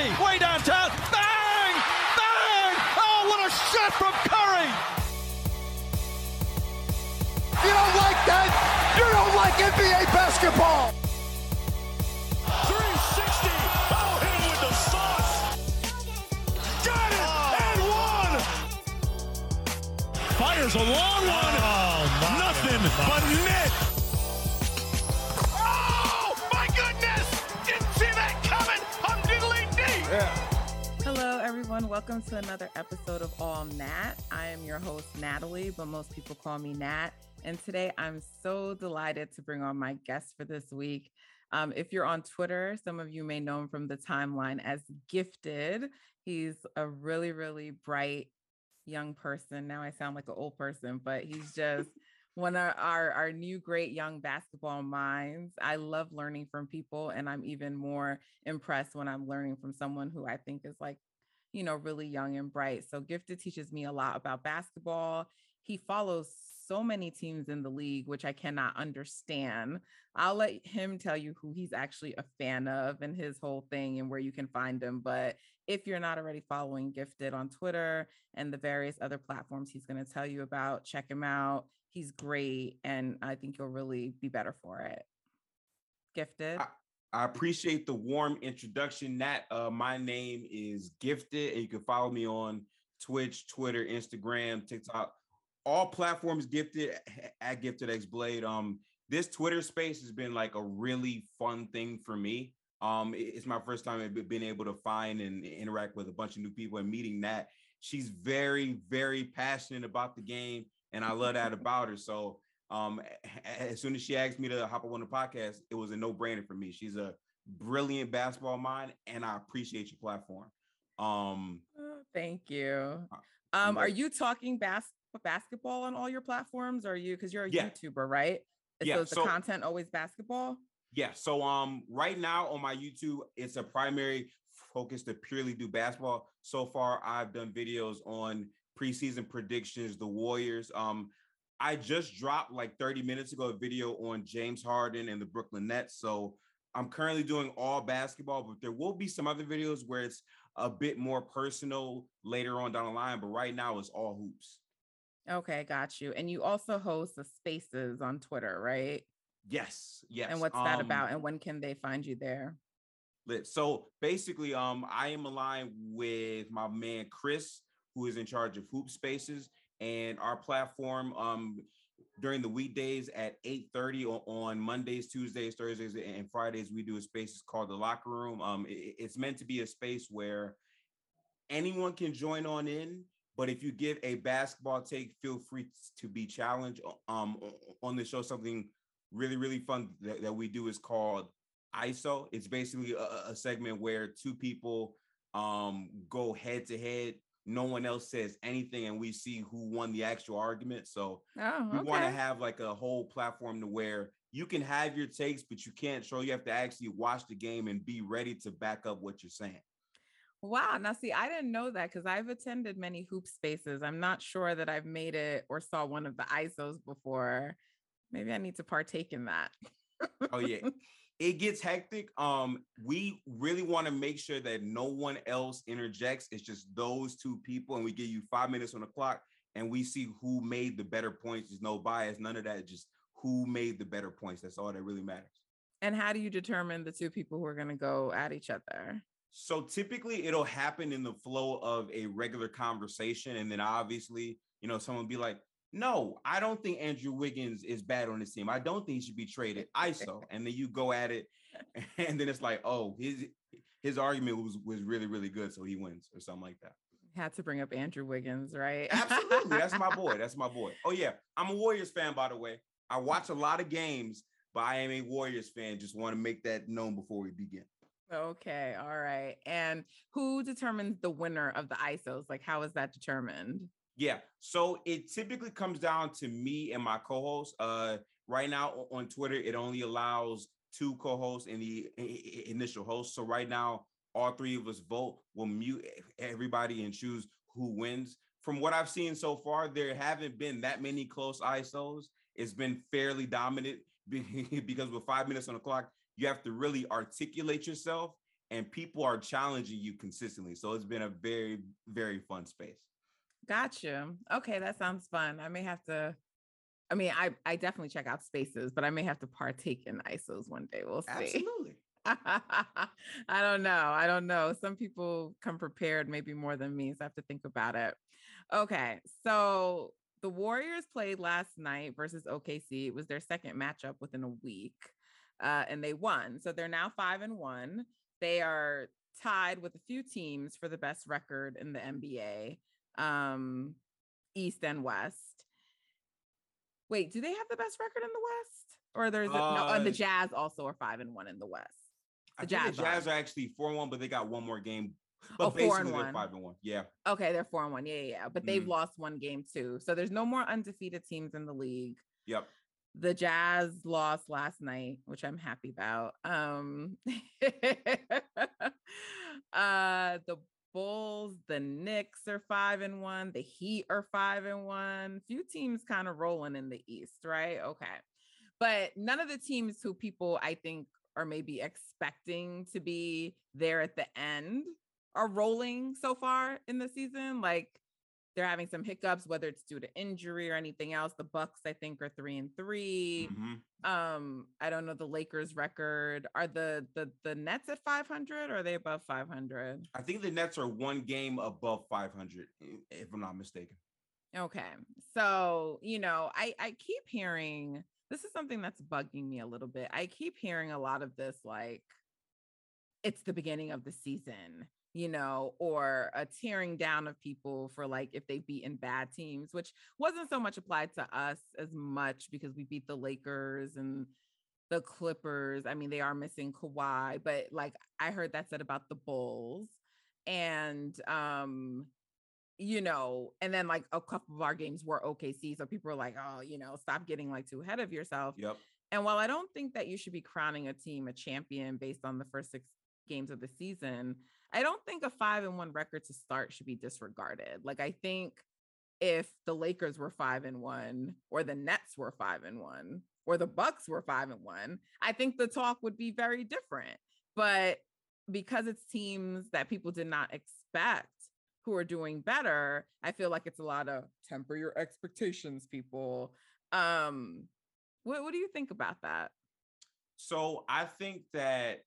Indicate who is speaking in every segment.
Speaker 1: Curry, way downtown. Bang! Bang! Oh, what a shot from Curry!
Speaker 2: You don't like that? You don't like NBA basketball!
Speaker 3: 360! Oh, hit him with the sauce! Got it! And one! Fires a long one!
Speaker 4: Everyone. Welcome to another episode of All Nat. I am your host, Natalie, but most people call me Nat. And today I'm so delighted to bring on my guest for this week. Um, if you're on Twitter, some of you may know him from the timeline as Gifted. He's a really, really bright young person. Now I sound like an old person, but he's just one of our, our new great young basketball minds. I love learning from people, and I'm even more impressed when I'm learning from someone who I think is like, you know, really young and bright. So Gifted teaches me a lot about basketball. He follows so many teams in the league, which I cannot understand. I'll let him tell you who he's actually a fan of and his whole thing and where you can find him. But if you're not already following Gifted on Twitter and the various other platforms he's going to tell you about, check him out. He's great. And I think you'll really be better for it. Gifted.
Speaker 5: I, I appreciate the warm introduction, Nat. Uh, my name is Gifted, and you can follow me on Twitch, Twitter, Instagram, TikTok, all platforms. Gifted at Gifted X Blade. Um, this Twitter space has been like a really fun thing for me. Um, it's my first time been able to find and interact with a bunch of new people and meeting Nat. She's very, very passionate about the game, and I love that about her. So um as soon as she asked me to hop on the podcast it was a no-brainer for me she's a brilliant basketball mind and i appreciate your platform um
Speaker 4: Oh, Thank you. Um, are you talking bas- basketball on all your platforms? Or are you because you're a
Speaker 5: Yeah.
Speaker 4: YouTuber, right?
Speaker 5: Yeah,
Speaker 4: So is the
Speaker 5: so-
Speaker 4: content always basketball?
Speaker 5: yeah so um right now on my youtube it's a primary focus to purely do basketball so far i've done videos on preseason predictions the warriors um i just dropped like 30 minutes ago a video on james harden and the brooklyn nets so i'm currently doing all basketball but there will be some other videos where it's a bit more personal later on down the line but right now it's all hoops
Speaker 4: Okay, got you. And you also host the spaces on Twitter, right?
Speaker 5: yes yes
Speaker 4: And what's that
Speaker 5: um,
Speaker 4: about? And when can they find you there?
Speaker 5: lit. So basically, um, I am aligned with my man Chris, who is in charge of Hoop Spaces, and our platform. Um, during the weekdays at 8:30 on, on Mondays, Tuesdays, Thursdays, and Fridays, we do a space called the Locker Room. Um, it- it's meant to be a space where anyone can join on in. But if you give a basketball take, feel free to be challenged. Um, on the show, something really, really fun that, that we do is called ISO. It's basically a, a segment where two people um go head to head. No one else says anything, and we see who won the actual argument. So
Speaker 4: Oh,
Speaker 5: we want to have like a whole platform to where you can have your takes, but you can't show. You have to actually watch the game and be ready to back up what you're saying.
Speaker 4: Wow. Now, see, I didn't know that because I've attended many hoop spaces. I'm not sure that I've made it or saw one of the ISOs before. Maybe I need to partake in that.
Speaker 5: Oh yeah. it gets hectic. Um, we really want to make sure that no one else interjects. It's just those two people, and we give you five minutes on the clock, and we see who made the better points. There's no bias, none of that. Just who made the better points. That's all that really matters.
Speaker 4: And how do you determine the two people who are going to go at each other?
Speaker 5: So typically it'll happen in the flow of a regular conversation. And then obviously, you know, someone be like, no, I don't think Andrew Wiggins is bad on this team. I don't think he should be traded. ISO. And then you go at it, and then it's like, oh, his his argument was was really, really good. So he wins or something like that.
Speaker 4: Had to bring up Andrew Wiggins, right?
Speaker 5: Absolutely. That's my boy. That's my boy. Oh, yeah. I'm a Warriors fan, by the way. I watch a lot of games, but I am a Warriors fan. Just want to make that known before we begin.
Speaker 4: Okay, all right. And who determines the winner of the ISOs? Like, how is that determined?
Speaker 5: Yeah. So it typically comes down to me and my co-host. Uh, right now on Twitter, it only allows two co-hosts and the initial host. So right now, all three of us vote. We'll mute everybody and choose who wins. From what I've seen so far, there haven't been that many close ISOs. It's been fairly dominant because with five minutes on the clock, you have to really articulate yourself and people are challenging you consistently. So it's been a very, very fun space.
Speaker 4: Gotcha. Okay, that sounds fun. I may have to. I mean, I I definitely check out spaces, but I may have to partake in ISOs one day. We'll see.
Speaker 5: Absolutely.
Speaker 4: I don't know. I don't know. Some people come prepared maybe more than me, so I have to think about it. Okay, so the Warriors played last night versus OKC. It was their second matchup within a week, uh, and they won. So they're now five and one. They are tied with a few teams for the best record in the NBA, um, East and West. Wait, do they have the best record in the West? Or there's a, no, uh, the uh, Jazz also are five and one in the West.
Speaker 5: The I Jazz, the Jazz are. are actually four and one, but they got one more game but oh, four and one. five and one. Yeah.
Speaker 4: Okay, they're four and one. Yeah, yeah, yeah. But they've mm. lost one game too. So there's no more undefeated teams in the league.
Speaker 5: Yep.
Speaker 4: The Jazz lost last night, which I'm happy about. Um uh the Bulls, the Knicks are five and one, the Heat are five and one. Few teams kind of rolling in the East, right? Okay. But none of the teams who people I think are maybe expecting to be there at the end are rolling so far in the season. Like they're having some hiccups, whether it's due to injury or anything else. The Bucks, I think, are three and 3 mm-hmm. Um, I don't know the Lakers record. Are the the the Nets at 500 or are they above 500?
Speaker 5: I think the Nets are one game above 500, if I'm not mistaken.
Speaker 4: Okay. So, you know, I I keep hearing this is something that's bugging me a little bit. I keep hearing a lot of this like it's the beginning of the season you know, or a tearing down of people for like if they've beaten bad teams, which wasn't so much applied to us as much because we beat the Lakers and the Clippers. I mean, they are missing Kawhi, but like I heard that said about the Bulls. And um, you know, and then like a couple of our games were OKC. So people were like, oh, you know, stop getting like too ahead of yourself.
Speaker 5: Yep.
Speaker 4: And while I don't think that you should be crowning a team a champion based on the first six games of the season, I don't think a five and one record to start should be disregarded. Like I think if the Lakers were five and one, or the Nets were five and one, or the Bucks were five and one, I think the talk would be very different. But because it's teams that people did not expect who are doing better, I feel like it's a lot of temper your expectations, people. Um, what, what do you think about that?
Speaker 5: So I think that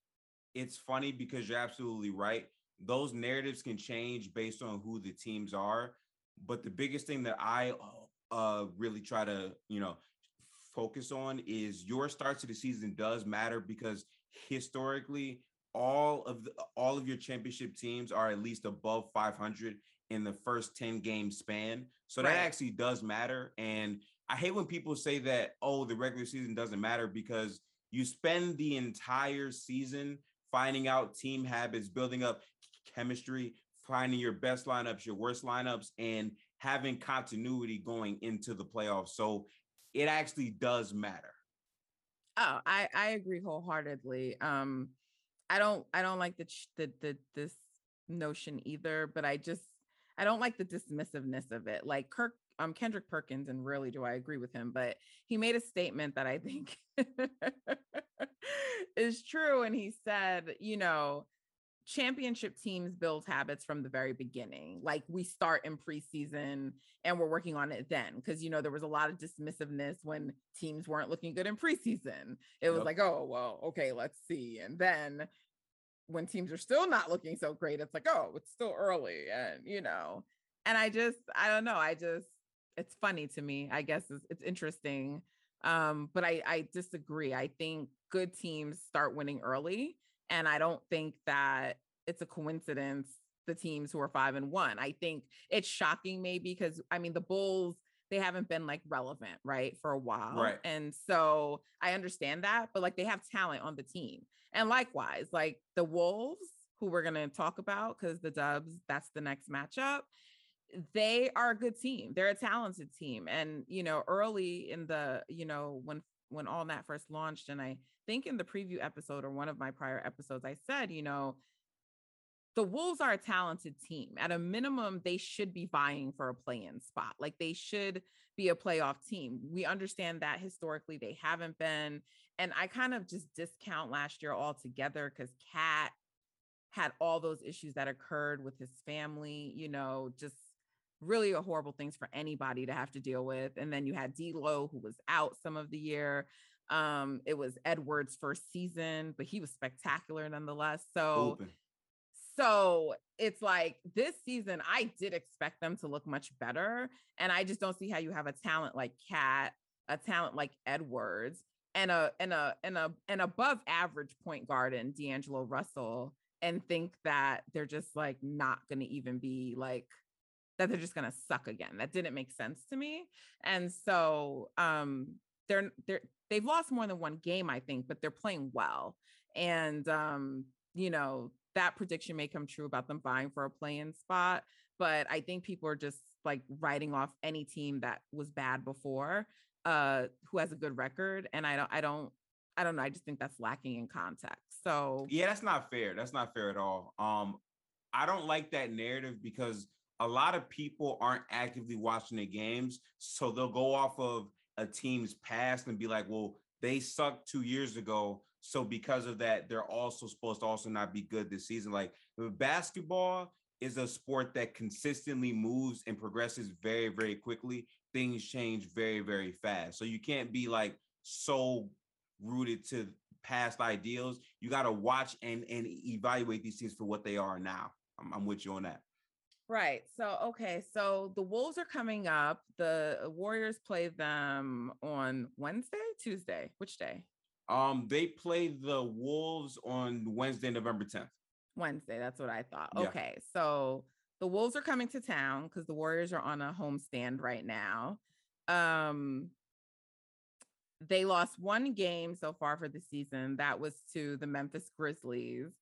Speaker 5: it's funny because you're absolutely right. Those narratives can change based on who the teams are. But the biggest thing that I uh, really try to, you know, focus on is your start to the season does matter because historically all of the, all of your championship teams are at least above 500 in the first 10 game span. So right. that actually does matter. And I hate when people say that, oh, the regular season doesn't matter because you spend the entire season finding out team habits, building up chemistry, finding your best lineups, your worst lineups, and having continuity going into the playoffs. So it actually does matter.
Speaker 4: Oh, I I agree wholeheartedly. Um, I don't I don't like the the the this notion either, but I just I don't like the dismissiveness of it. Like Kirk um Kendrick Perkins, and really do I agree with him, but he made a statement that I think is true. And he said, you know, championship teams build habits from the very beginning. Like we start in preseason and we're working on it then. Cause you know, there was a lot of dismissiveness when teams weren't looking good in preseason. It was yep. like, oh, well, okay, let's see. And then when teams are still not looking so great, it's like, oh, it's still early. And you know, and I just, I don't know. I just, it's funny to me. I guess it's, it's interesting. Um, but I, I disagree. I think good teams start winning early. And I don't think that it's a coincidence the teams who are five and one. I think it's shocking maybe because I mean the Bulls, they haven't been like relevant, right, for a while.
Speaker 5: Right.
Speaker 4: And so I understand that, but like they have talent on the team. And likewise, like the Wolves, who we're gonna talk about because the dubs, that's the next matchup they are a good team. They're a talented team. And, you know, early in the, you know, when when all that first launched, and I think in the preview episode or one of my prior episodes, I said, you know, the Wolves are a talented team. At a minimum, they should be vying for a play-in spot. Like they should be a playoff team. We understand that historically they haven't been. And I kind of just discount last year altogether because KAT had all those issues that occurred with his family, you know, just really horrible things for anybody to have to deal with. And then you had D'Lo, who was out some of the year. Um, it was Edwards' first season, but he was spectacular nonetheless. So, Open. so it's like this season, I did expect them to look much better, and I just don't see how you have a talent like Cat, a talent like Edwards, and a and a and a an above average point guard in D'Angelo Russell, and think that they're just like not going to even be like that they're just going to suck again. That didn't make sense to me. And so um they're they're they've lost more than one game I think, but they're playing well. And um you know, that prediction may come true about them vying for a play-in spot, but I think people are just like writing off any team that was bad before uh who has a good record and I don't I don't I don't know, I just think that's lacking in context. So
Speaker 5: Yeah, that's not fair. That's not fair at all. Um I don't like that narrative because a lot of people aren't actively watching the games, so they'll go off of a team's past and be like, "Well, they sucked two years ago, so because of that, they're also supposed to also not be good this season." Like basketball is a sport that consistently moves and progresses very, very quickly. Things change very, very fast, so you can't be like so rooted to past ideals. You got to watch and and evaluate these teams for what they are now. I'm, I'm with you on that.
Speaker 4: Right. So, okay. So the Wolves are coming up. The Warriors play them on Wednesday, Tuesday. Which day?
Speaker 5: Um, they play the Wolves on Wednesday, November 10th.
Speaker 4: Wednesday. That's what I thought. Yeah. Okay. So the Wolves are coming to town because the Warriors are on a homestand right now. Um, they lost one game so far for the season. That was to the Memphis Grizzlies,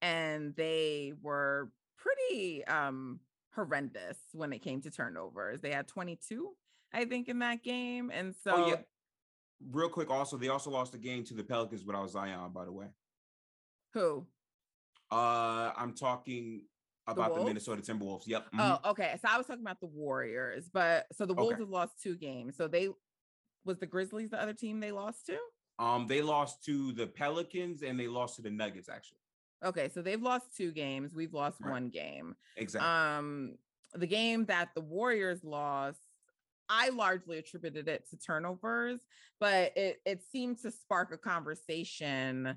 Speaker 4: and they were pretty um horrendous when it came to turnovers. They had 22, I think, in that game. And so oh, yeah.
Speaker 5: real quick, also, they also lost the game to the Pelicans without Zion, by the way.
Speaker 4: Who?
Speaker 5: Uh I'm talking about the, the Minnesota Timberwolves. Yep.
Speaker 4: Mm-hmm. Oh, okay. So I was talking about the Warriors, but so the Wolves okay. have lost two games. So they was the Grizzlies the other team they lost to?
Speaker 5: Um, they lost to the Pelicans and they lost to the Nuggets actually.
Speaker 4: Okay, so they've lost two games. We've lost right. one game.
Speaker 5: Exactly.
Speaker 4: Um, the game that the Warriors lost, I largely attributed it to turnovers, but it it seemed to spark a conversation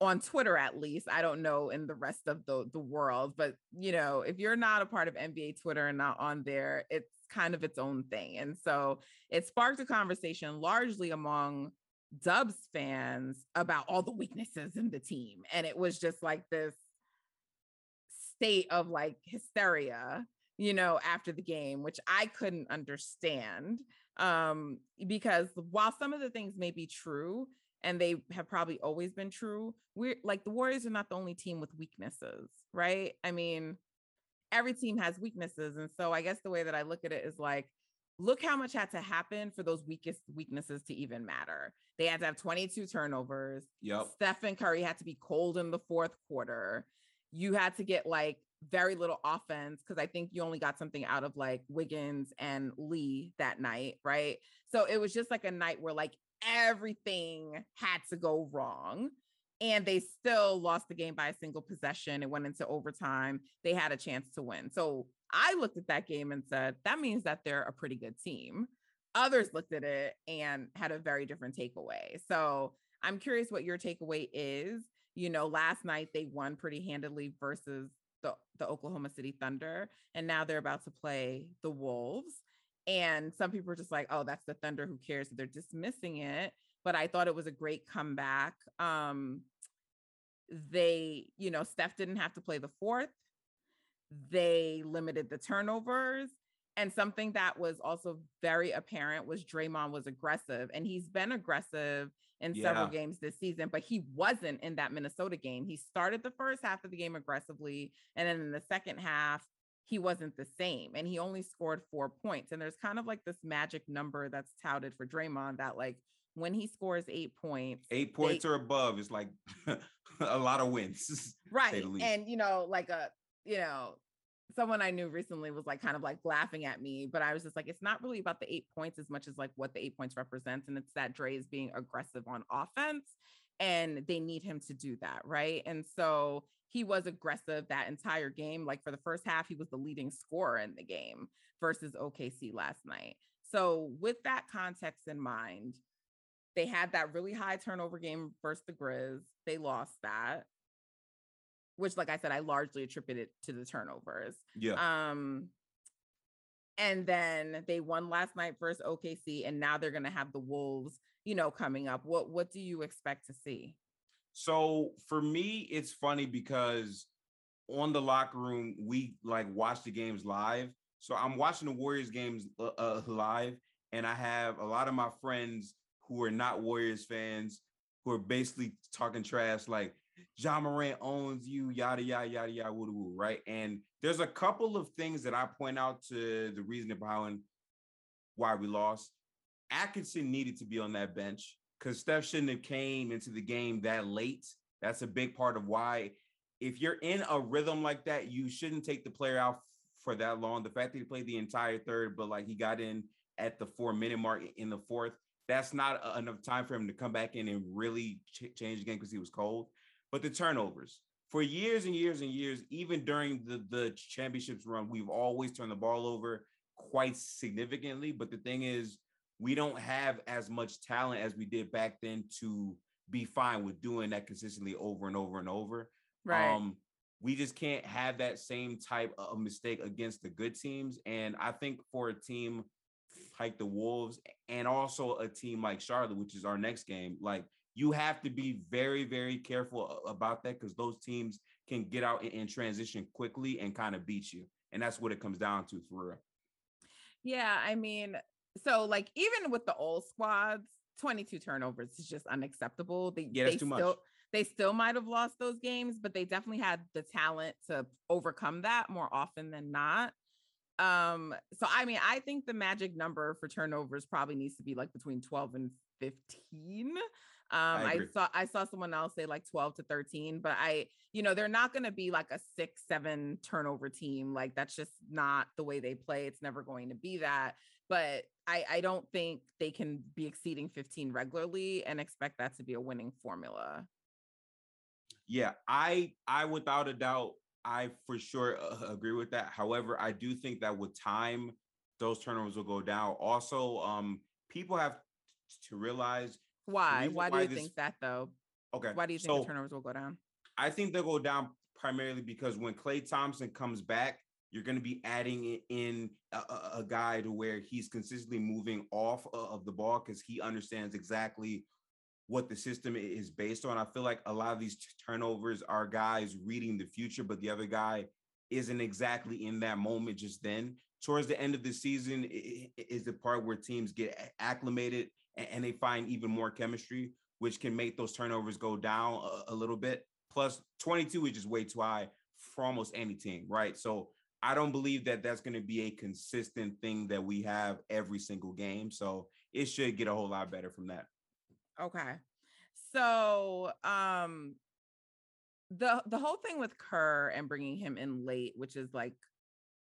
Speaker 4: on Twitter at least. I don't know in the rest of the the world, but you know, if you're not a part of NBA Twitter and not on there, it's kind of its own thing. And so it sparked a conversation largely among Dubs fans about all the weaknesses in the team. And it was just like this state of like hysteria, you know, after the game, which I couldn't understand. Um, because while some of the things may be true, and they have probably always been true, we're like the Warriors are not the only team with weaknesses, right? I mean, every team has weaknesses. And so I guess the way that I look at it is like look how much had to happen for those weakest weaknesses to even matter. They had to have 22 turnovers.
Speaker 5: Yep.
Speaker 4: Stephen Curry had to be cold in the fourth quarter. You had to get like very little offense because I think you only got something out of like Wiggins and Lee that night, right? So it was just like a night where like everything had to go wrong. And they still lost the game by a single possession. It went into overtime. They had a chance to win. So I looked at that game and said, that means that they're a pretty good team. Others looked at it and had a very different takeaway. So I'm curious what your takeaway is. You know, last night they won pretty handily versus the, the Oklahoma City Thunder, and now they're about to play the Wolves. And some people are just like, oh, that's the Thunder, who cares? They're dismissing it. But I thought it was a great comeback. Um, they, you know, Steph didn't have to play the fourth they limited the turnovers. And something that was also very apparent was Draymond was aggressive, and he's been aggressive in yeah. several games this season, but he wasn't in that Minnesota game. He started the first half of the game aggressively, and then in the second half, he wasn't the same, and he only scored four points. And there's kind of like this magic number that's touted for Draymond that like when he scores eight points,
Speaker 5: eight points they, or above is like a lot of wins,
Speaker 4: right? And you know, like a you know, someone I knew recently was like kind of like laughing at me, but I was just like, it's not really about the eight points as much as like what the eight points represents. And it's that Dre is being aggressive on offense and they need him to do that. Right. And so he was aggressive that entire game. Like for the first half, he was the leading scorer in the game versus OKC last night. So, with that context in mind, they had that really high turnover game versus the Grizz. They lost that, which, like I said, I largely attributed to the turnovers.
Speaker 5: Yeah.
Speaker 4: Um, and then they won last night versus OKC, and now they're going to have the Wolves, you know, coming up. What what do you expect to see?
Speaker 5: So for me, it's funny because on the locker room, we like watch the games live. So I'm watching the Warriors games uh, uh, live, and I have a lot of my friends who are not Warriors fans who are basically talking trash like Ja Morant owns you, yada yada yada yada woo woo, right? And there's a couple of things that I point out to the reason behind why we lost. Atkinson needed to be on that bench because Steph shouldn't have came into the game that late. That's a big part of why. If you're in a rhythm like that, you shouldn't take the player out for that long. The fact that he played the entire third, but like he got in at the four minute mark in the fourth, that's not enough time for him to come back in and really ch- change the game because he was cold. But the turnovers for years and years and years, even during the the championships run, we've always turned the ball over quite significantly. But the thing is, we don't have as much talent as we did back then to be fine with doing that consistently over and over and over.
Speaker 4: Right.
Speaker 5: Um, we just can't have that same type of mistake against the good teams. And I think for a team like the Wolves and also a team like Charlotte, which is our next game, like you have to be very, very careful about that because those teams can get out and transition quickly and kind of beat you. And that's what it comes down to for real.
Speaker 4: Yeah, I mean, so like even with the old squads, 22 turnovers is just unacceptable. They,
Speaker 5: yeah,
Speaker 4: they
Speaker 5: too
Speaker 4: still,
Speaker 5: much.
Speaker 4: They still might have lost those games, but they definitely had the talent to overcome that more often than not. Um, so I mean, I think the magic number for turnovers probably needs to be like between 12 and 15. Um, I,
Speaker 5: I
Speaker 4: saw I saw someone else say like 12 to 13, but I, you know, they're not going to be like a six, seven turnover team. Like that's just not the way they play. It's never going to be that. But I, I don't think they can be exceeding 15 regularly and expect that to be a winning formula.
Speaker 5: Yeah, I I without a doubt, I for sure uh, agree with that. However, I do think that with time, those turnovers will go down. Also, um, people have to realize
Speaker 4: Why? Why do
Speaker 5: why
Speaker 4: you
Speaker 5: this-
Speaker 4: think that though?
Speaker 5: okay.
Speaker 4: Why do you think
Speaker 5: so
Speaker 4: the turnovers will go down?
Speaker 5: I think they'll go down primarily because when Klay Thompson comes back, you're going to be adding in a, a, a guy to where he's consistently moving off of the ball because he understands exactly what the system is based on. I feel like a lot of these turnovers are guys reading the future, but the other guy isn't exactly in that moment just then. Towards the end of the season is the part where teams get acclimated a- and they find even more chemistry, which can make those turnovers go down a, a little bit. Plus, 22 is just way too high for almost any team, right? So I don't believe that that's going to be a consistent thing that we have every single game. So it should get a whole lot better from that.
Speaker 4: Okay. So, um the the whole thing with Kerr and bringing him in late, which is like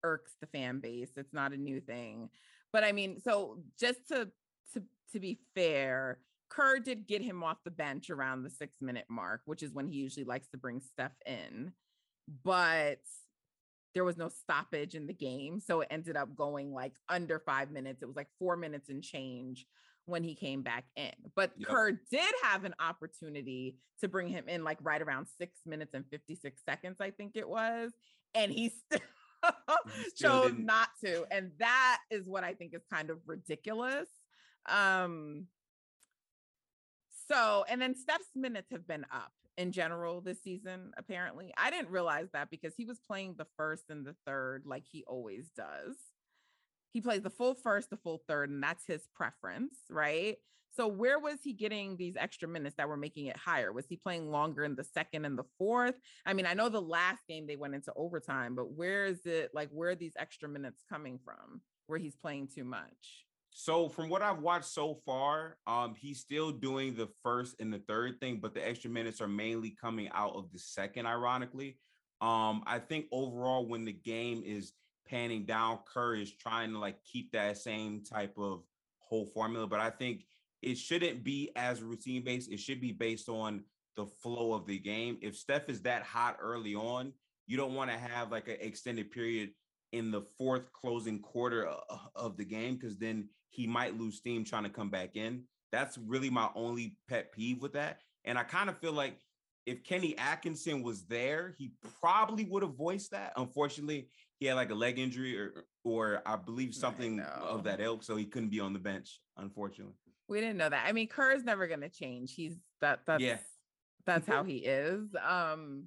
Speaker 4: irks the fan base. It's not a new thing. But I mean, so just to to to be fair, Kerr did get him off the bench around the 6 minute mark, which is when he usually likes to bring Steph in. But there was no stoppage in the game, so it ended up going like under 5 minutes. It was like 4 minutes and change when he came back in. But
Speaker 5: Yep.
Speaker 4: Kerr did have an opportunity to bring him in like right around six minutes and 56 seconds, I think it was. And he still, chose not to. And that is what I think is kind of ridiculous. Um, so, and then Steph's minutes have been up in general this season, apparently. I didn't realize that because he was playing the first and the third like he always does. He plays the full first, the full third, and that's his preference, right? So, where was he getting these extra minutes that were making it higher? Was he playing longer in the second and the fourth? I mean, I know the last game they went into overtime, but where is it like where are these extra minutes coming from where he's playing too much?
Speaker 5: So from what I've watched so far, um, he's still doing the first and the third thing, but the extra minutes are mainly coming out of the second, ironically. Um, I think overall, when the game is panning down, Kerr is trying to like keep that same type of whole formula, but I think it shouldn't be as routine based. It should be based on the flow of the game. If Steph is that hot early on, you don't want to have like an extended period in the fourth closing quarter of the game because then he might lose steam trying to come back in. That's really my only pet peeve with that. And I kind of feel like if Kenny Atkinson was there, he probably would have voiced that. Unfortunately, he had like a leg injury or or I believe something I of that ilk, so he couldn't be on the bench, unfortunately.
Speaker 4: We didn't know that. I mean, Kerr's never gonna change. He's that that's yeah. that's how he is. Um,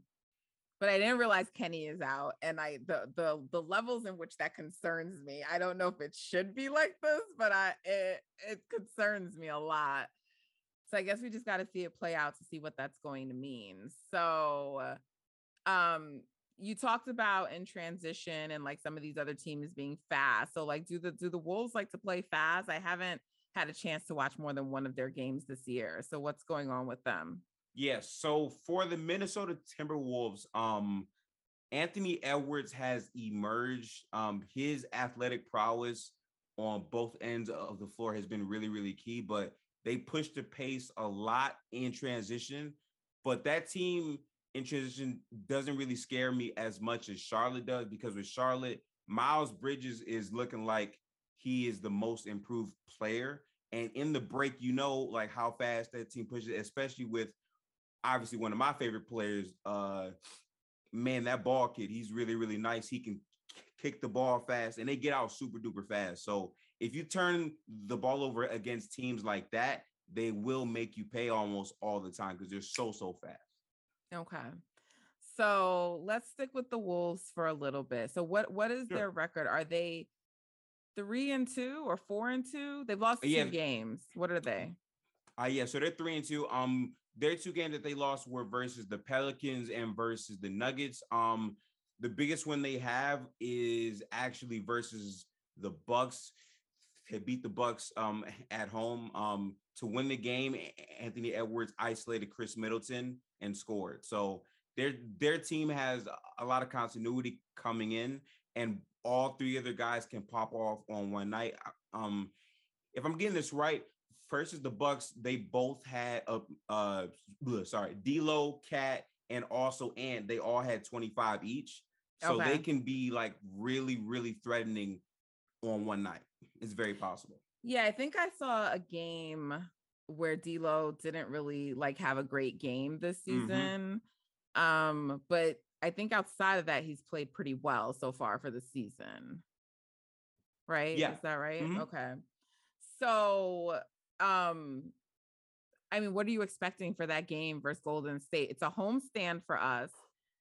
Speaker 4: but I didn't realize Kenny is out, and I the the the levels in which that concerns me. I don't know if it should be like this, but I it it concerns me a lot. So I guess we just got to see it play out to see what that's going to mean. So, um, you talked about in transition and like some of these other teams being fast. So like do the do the Wolves like to play fast? I haven't had a chance to watch more than one of their games this year. So what's going on with them?
Speaker 5: Yes. So for the Minnesota Timberwolves, um Anthony Edwards has emerged. Um his athletic prowess on both ends of the floor has been really really key, but they push the pace a lot in transition. But that team in transition doesn't really scare me as much as Charlotte does because with Charlotte, Miles Bridges is looking like he is the most improved player. And in the break, you know, like how fast that team pushes, especially with obviously one of my favorite players. Uh, man, that ball kid, he's really, really nice. He can kick the ball fast and they get out super duper fast. So if you turn the ball over against teams like that, they will make you pay almost all the time because they're so, so fast.
Speaker 4: Okay. So let's stick with the Wolves for a little bit. So what what is sure. their record? Are they three and two or four and two? They've lost two games. What are they?
Speaker 5: Uh yeah, so they're three and two. Um, their two games that they lost were versus the Pelicans and versus the Nuggets. Um, the biggest one they have is actually versus the Bucks. They beat the Bucks um at home. Um, to win the game, Anthony Edwards isolated Khris Middleton and scored. So their their team has a lot of continuity coming in, and all three other guys can pop off on one night. Um, if I'm getting this right, is the Bucks. They both had a uh, sorry, D'Lo, Cat, and also Ant. They all had 25 each, so okay. they can be like really, really threatening on one night. It's very possible.
Speaker 4: Yeah, I think I saw a game where D'Lo didn't really like have a great game this mm-hmm. season. Mm-hmm. Um, but I think outside of that, he's played pretty well so far for the season. Right? Yeah. Is that right? Mm-hmm. Okay. So um I mean, what are you expecting for that game versus Golden State? It's a home stand for us.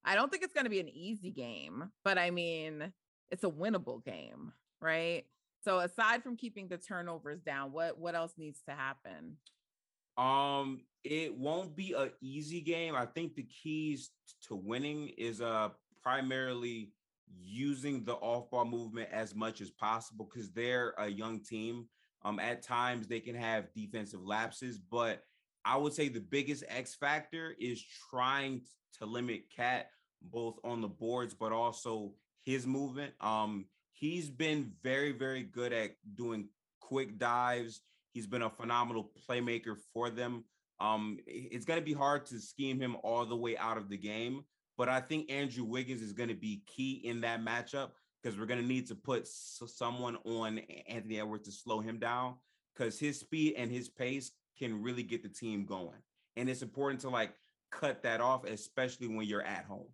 Speaker 4: I don't think it's going to be an easy game, but I mean, it's a winnable game, right? So aside from keeping the turnovers down, what what else needs to happen?
Speaker 5: Um, it won't be an easy game. I think the keys to winning is uh primarily using the off-ball movement as much as possible because they're a young team. Um, at times they can have defensive lapses, but I would say the biggest X factor is trying to limit Cat both on the boards, but also his movement. Um, he's been very, very good at doing quick dives. He's been a phenomenal playmaker for them. Um, it's going to be hard to scheme him all the way out of the game, but I think Andrew Wiggins is going to be key in that matchup because we're going to need to put someone on Anthony Edwards to slow him down because his speed and his pace can really get the team going. And it's important to like cut that off, especially when you're at home.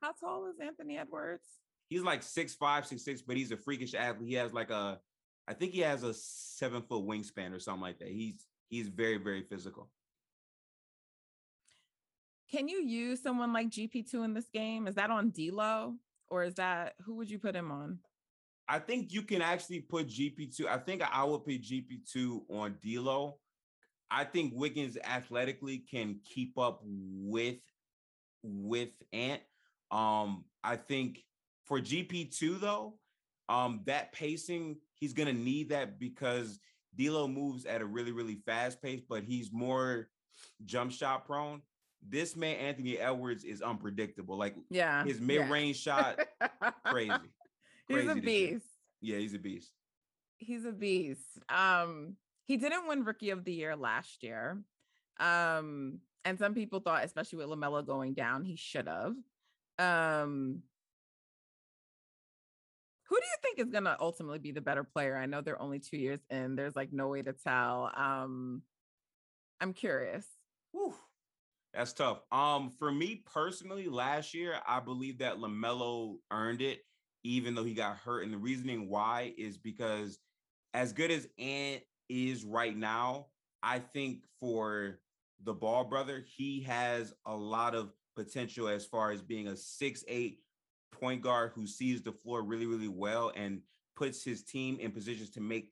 Speaker 4: How tall is Anthony Edwards?
Speaker 5: he's like six five, six six, but he's a freakish athlete. He has like a, I think he has a seven foot wingspan or something like that. He's he's very very physical.
Speaker 4: Can you use someone like GP two in this game? Is that on D'Lo or is that who would you put him on?
Speaker 5: I think you can actually put GP two. I think I would put GP two on D'Lo. I think Wiggins athletically can keep up with with Ant. Um, I think for GP2 though, um, that pacing, he's gonna need that because D'Lo moves at a really, really fast pace, but he's more jump shot prone. This man, Anthony Edwards, is unpredictable. Like, yeah, his mid range yeah. shot, crazy.
Speaker 4: He's a beast.
Speaker 5: Yeah, he's a beast.
Speaker 4: He's a beast. Um, he didn't win Rookie of the Year last year. Um, and some people thought, especially with Lamelo going down, he should have. Um, who do you think is going to ultimately be the better player? I know they're only two years in. There's like no way to tell. Um, I'm curious.
Speaker 5: Whew. That's tough. Um, for me personally, last year I believe that Lamelo earned it, even though he got hurt. And the reasoning why is because as good as Ant is right now, I think for the ball brother, he has a lot of potential as far as being a six-eight point guard who sees the floor really, really well and puts his team in positions to make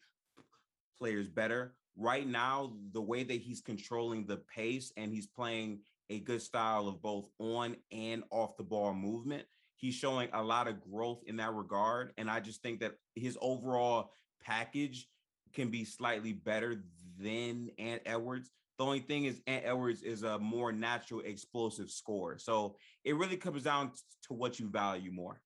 Speaker 5: players better. Right now, the way that he's controlling the pace and he's playing a good style of both on and off the ball movement, he's showing a lot of growth in that regard. And I just think that his overall package can be slightly better than Ant Edwards. The only thing is Ant Edwards is a more natural explosive scorer. So it really comes down to what you value more.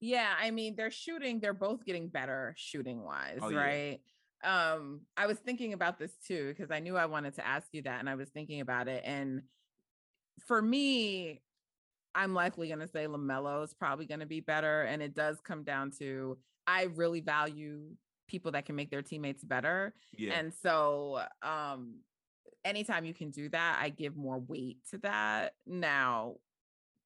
Speaker 4: Yeah, I mean, they're shooting, they're both getting better shooting wise,
Speaker 5: Oh, yeah.
Speaker 4: right? Um, I was thinking about this too because I knew I wanted to ask you that and I was thinking about it and for me, I'm likely going to say LaMelo is probably going to be better and it does come down to I really value people that can make their teammates better.
Speaker 5: Yeah.
Speaker 4: And so um anytime you can do that, I give more weight to that. Now,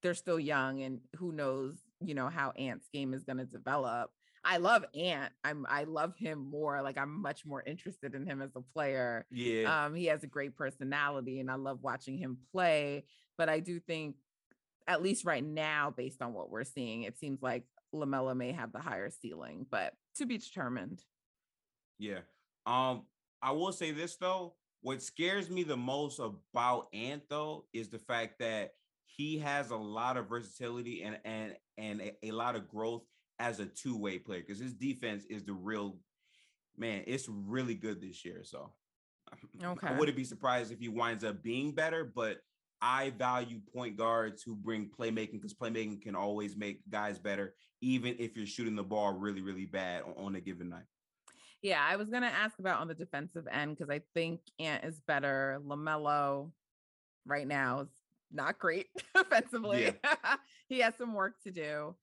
Speaker 4: they're still young and who knows, you know, how Ant's game is going to develop. I love Ant. I'm I love him more. Like I'm much more interested in him as a player.
Speaker 5: yeah.
Speaker 4: Um he has a great personality and I love watching him play, but I do think at least right now based on what we're seeing, it seems like LaMelo may have the higher ceiling, but to be determined.
Speaker 5: Yeah. Um, I will say this though. What scares me the most about Ant though is the fact that he has a lot of versatility and and and a, a lot of growth as a two-way player because his defense is the real man, it's really good this year. So
Speaker 4: Okay.
Speaker 5: I wouldn't be surprised if he winds up being better, but I value point guards who bring playmaking because playmaking can always make guys better, even if you're shooting the ball really, really bad on, on a given night.
Speaker 4: Yeah, I was gonna ask about on the defensive end because I think Ant is better. Lamelo right now is not great offensively. he has some work to do.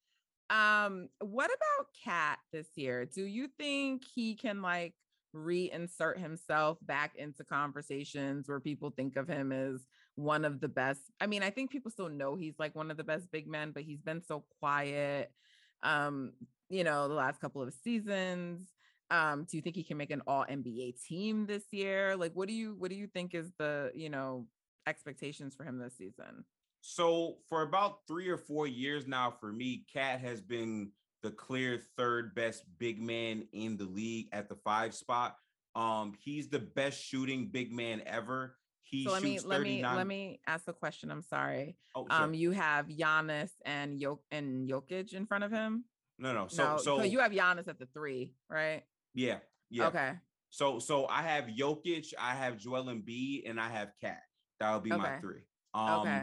Speaker 4: Um, what about Cat this year? Do you think he can like reinsert himself back into conversations where people think of him as one of the best? I mean, I think people still know he's like one of the best big men, but he's been so quiet. Um, you know, the last couple of seasons. Um, do you think he can make an all NBA team this year? Like, what do you what do you think is the you know expectations for him this season?
Speaker 5: So for about three or four years now, for me, Cat has been the clear third best big man in the league at the five spot. Um, he's the best shooting big man ever. He
Speaker 4: so let me
Speaker 5: shoots
Speaker 4: let me
Speaker 5: 39.
Speaker 4: let me ask a question. I'm sorry.
Speaker 5: oh, sure.
Speaker 4: Um, you have Giannis and Jok and Jokic in front of him.
Speaker 5: no, no. So,
Speaker 4: no,
Speaker 5: so
Speaker 4: you have Giannis at the three, right?
Speaker 5: yeah, yeah.
Speaker 4: Okay.
Speaker 5: So, so I have Jokic, I have Joel Embiid, and I have Cat. That would be my three. Um,
Speaker 4: okay.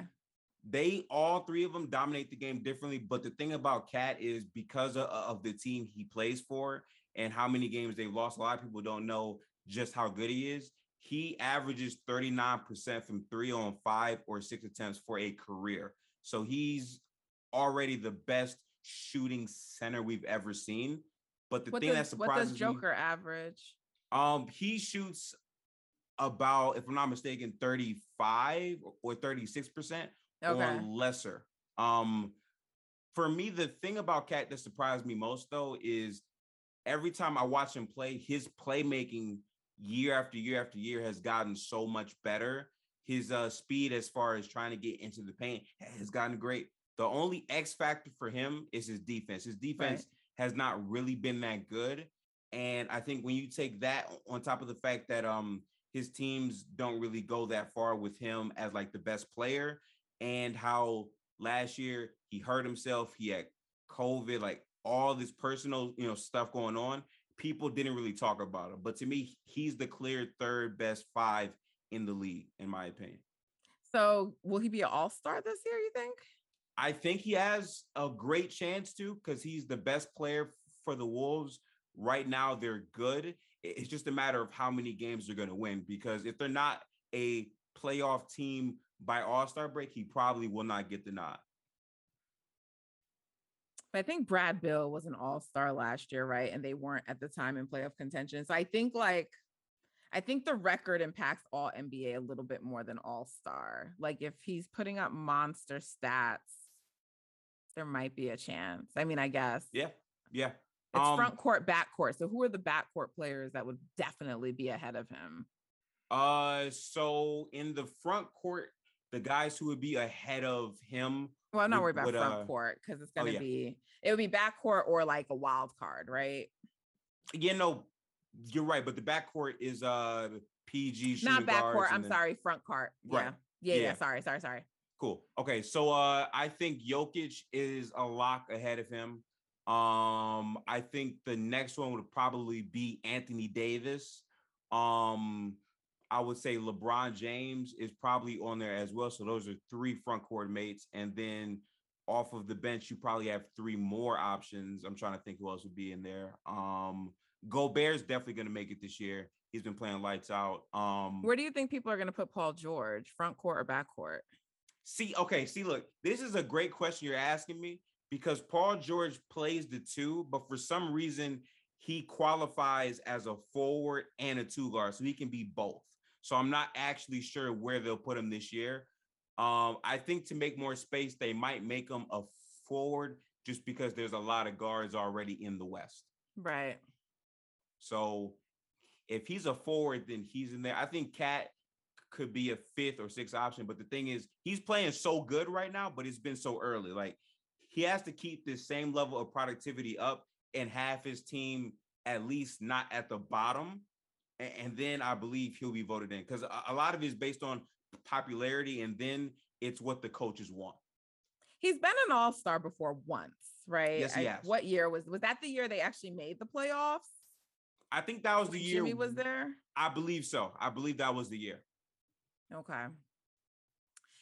Speaker 5: They all three of them dominate the game differently. But the thing about Cat is because of, of the team he plays for and how many games they've lost, a lot of people don't know just how good he is. He averages 39% from three on five or six attempts for a career. So he's already the best shooting center we've ever seen. But the
Speaker 4: What
Speaker 5: thing that
Speaker 4: does what
Speaker 5: surprises
Speaker 4: does
Speaker 5: me,
Speaker 4: Joker average?
Speaker 5: um, he shoots about, if I'm not mistaken, 35 or 36 percent
Speaker 4: Okay.
Speaker 5: or lesser. Um, for me, the thing about Cat that surprised me most though is every time I watch him play, his playmaking year after year after year has gotten so much better. His uh, speed, as far as trying to get into the paint, has gotten great. The only X factor for him is his defense. His defense has not really been that good, and I think when you take that on top of the fact that um his teams don't really go that far with him as like the best player, and how last year he hurt himself, he had COVID, like all this personal, you know, stuff going on. People didn't really talk about him, but to me, he's the clear third best five in the league, in my opinion.
Speaker 4: So will he be an all star this year? You think?
Speaker 5: I think he has a great chance to because he's the best player for the Wolves. Right now, they're good. It's just a matter of how many games they're going to win. Because if they're not a playoff team by All Star break, he probably will not get the nod.
Speaker 4: I think Brad Beal was an all star last year, right? And they weren't at the time in playoff contention. So I think like, I think the record impacts all NBA a little bit more than all star. Like if he's putting up monster stats, there might be a chance. I mean, I guess.
Speaker 5: Yeah. Yeah.
Speaker 4: It's um, front court, back court. So who are the back court players that would definitely be ahead of him?
Speaker 5: Uh, so in the front court, the guys who would be ahead of him.
Speaker 4: Well, I'm not worried about would, front uh, court because it's gonna oh, yeah. be it would be back court or like a wild card, right?
Speaker 5: Yeah, no, you're right, but the back court is uh PG.
Speaker 4: Not back court. I'm then... sorry, front court. Right. Yeah. yeah. yeah, yeah, Sorry, sorry, sorry.
Speaker 5: Cool. Okay, so uh I think Jokic is a lock ahead of him. Um, I think the next one would probably be Anthony Davis. Um, I would say LeBron James is probably on there as well. So those are three front court mates. And then off of the bench, you probably have three more options. I'm trying to think who else would be in there. Um, Gobert's definitely going to make it this year. He's been playing lights out. Um,
Speaker 4: Where do you think people are going to put Paul George, front court or back court?
Speaker 5: See, okay, see, look, this is a great question you're asking me because Paul George plays the two, but for some reason he qualifies as a forward and a two guard, so he can be both. So I'm not actually sure where they'll put him this year. Um, I think to make more space, they might make him a forward just because there's a lot of guards already in the West.
Speaker 4: Right.
Speaker 5: So if he's a forward, then he's in there. I think KAT could be a fifth or sixth option. But the thing is, he's playing so good right now, but it's been so early. Like he has to keep this same level of productivity up and have his team at least not at the bottom and then I believe he'll be voted in because a lot of it is based on popularity, and then it's what the coaches want.
Speaker 4: He's been an All Star before once, right?
Speaker 5: Yes,
Speaker 4: he has. what year was was that? The year they actually made the playoffs?
Speaker 5: I think that was the year
Speaker 4: Jimmy was there.
Speaker 5: I believe so. I believe that was the year.
Speaker 4: Okay.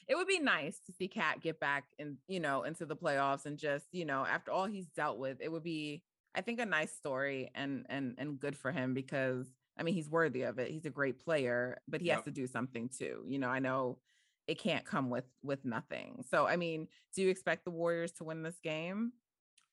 Speaker 4: It would be nice to see KAT get back and you know into the playoffs and just you know after all he's dealt with, it would be I think a nice story and and and good for him because I mean, he's worthy of it. He's a great player, but he yep. has to do something too. You know, I know it can't come with with nothing. So, I mean, do you expect the Warriors to win this game?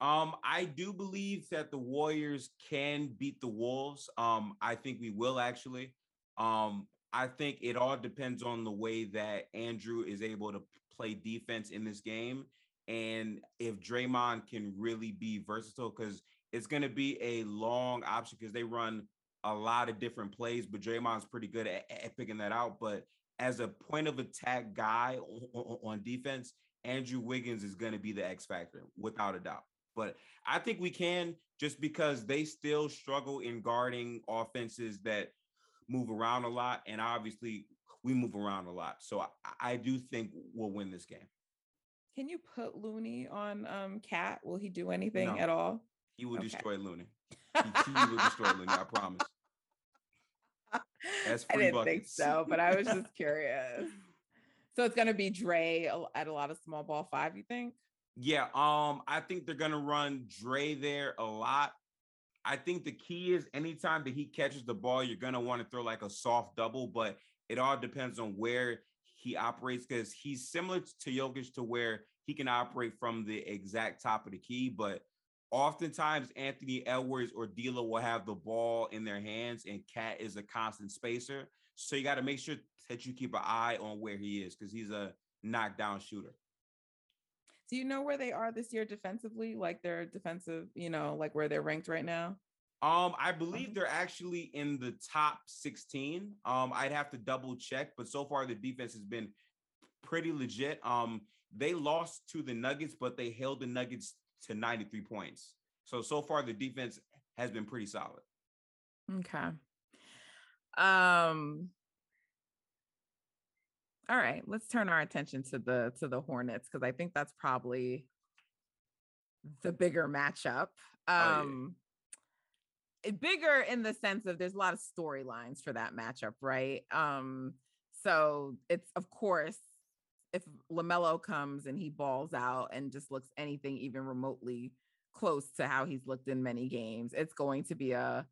Speaker 5: Um, I do believe that the Warriors can beat the Wolves. Um, I think we will actually. Um, I think it all depends on the way that Andrew is able to play defense in this game, and if Draymond can really be versatile, because it's going to be a long option because they run a lot of different plays, but Draymond's pretty good at, at picking that out. But as a point of attack guy on, on defense, Andrew Wiggins is going to be the X factor without a doubt. But I think we can just because they still struggle in guarding offenses that move around a lot. And obviously, we move around a lot. So I, I do think we'll win this game.
Speaker 4: Can you put Looney on um KAT? Will he do anything no, at all?
Speaker 5: He will okay. destroy Looney. He, he will destroy Looney, I promise.
Speaker 4: That's I didn't buckets. think so, but I was just curious. So it's gonna be Dre at a lot of small ball five, you think?
Speaker 5: Yeah, um, I think they're gonna run Dre there a lot. I think the key is anytime that he catches the ball, you're gonna want to throw like a soft double, but it all depends on where he operates because he's similar to Jokic to where he can operate from the exact top of the key, but Oftentimes, Anthony Edwards or D'Lo will have the ball in their hands, and KAT is a constant spacer. So you got to make sure that you keep an eye on where he is because he's a knockdown shooter.
Speaker 4: Do you know where they are this year defensively? Like their defensive, you know, like where they're ranked right now?
Speaker 5: Um, I believe they're actually in the top 16. Um, I'd have to double check, but so far the defense has been pretty legit. Um, they lost to the Nuggets, but they held the Nuggets to 93 points. So so far the defense has been pretty solid.
Speaker 4: Okay. Um all right, let's turn our attention to the to the Hornets because I think that's probably the bigger matchup. Um oh, yeah. bigger in the sense of there's a lot of storylines for that matchup, right? Um so it's of course if LaMelo comes and he balls out and just looks anything even remotely close to how he's looked in many games, it's going to be a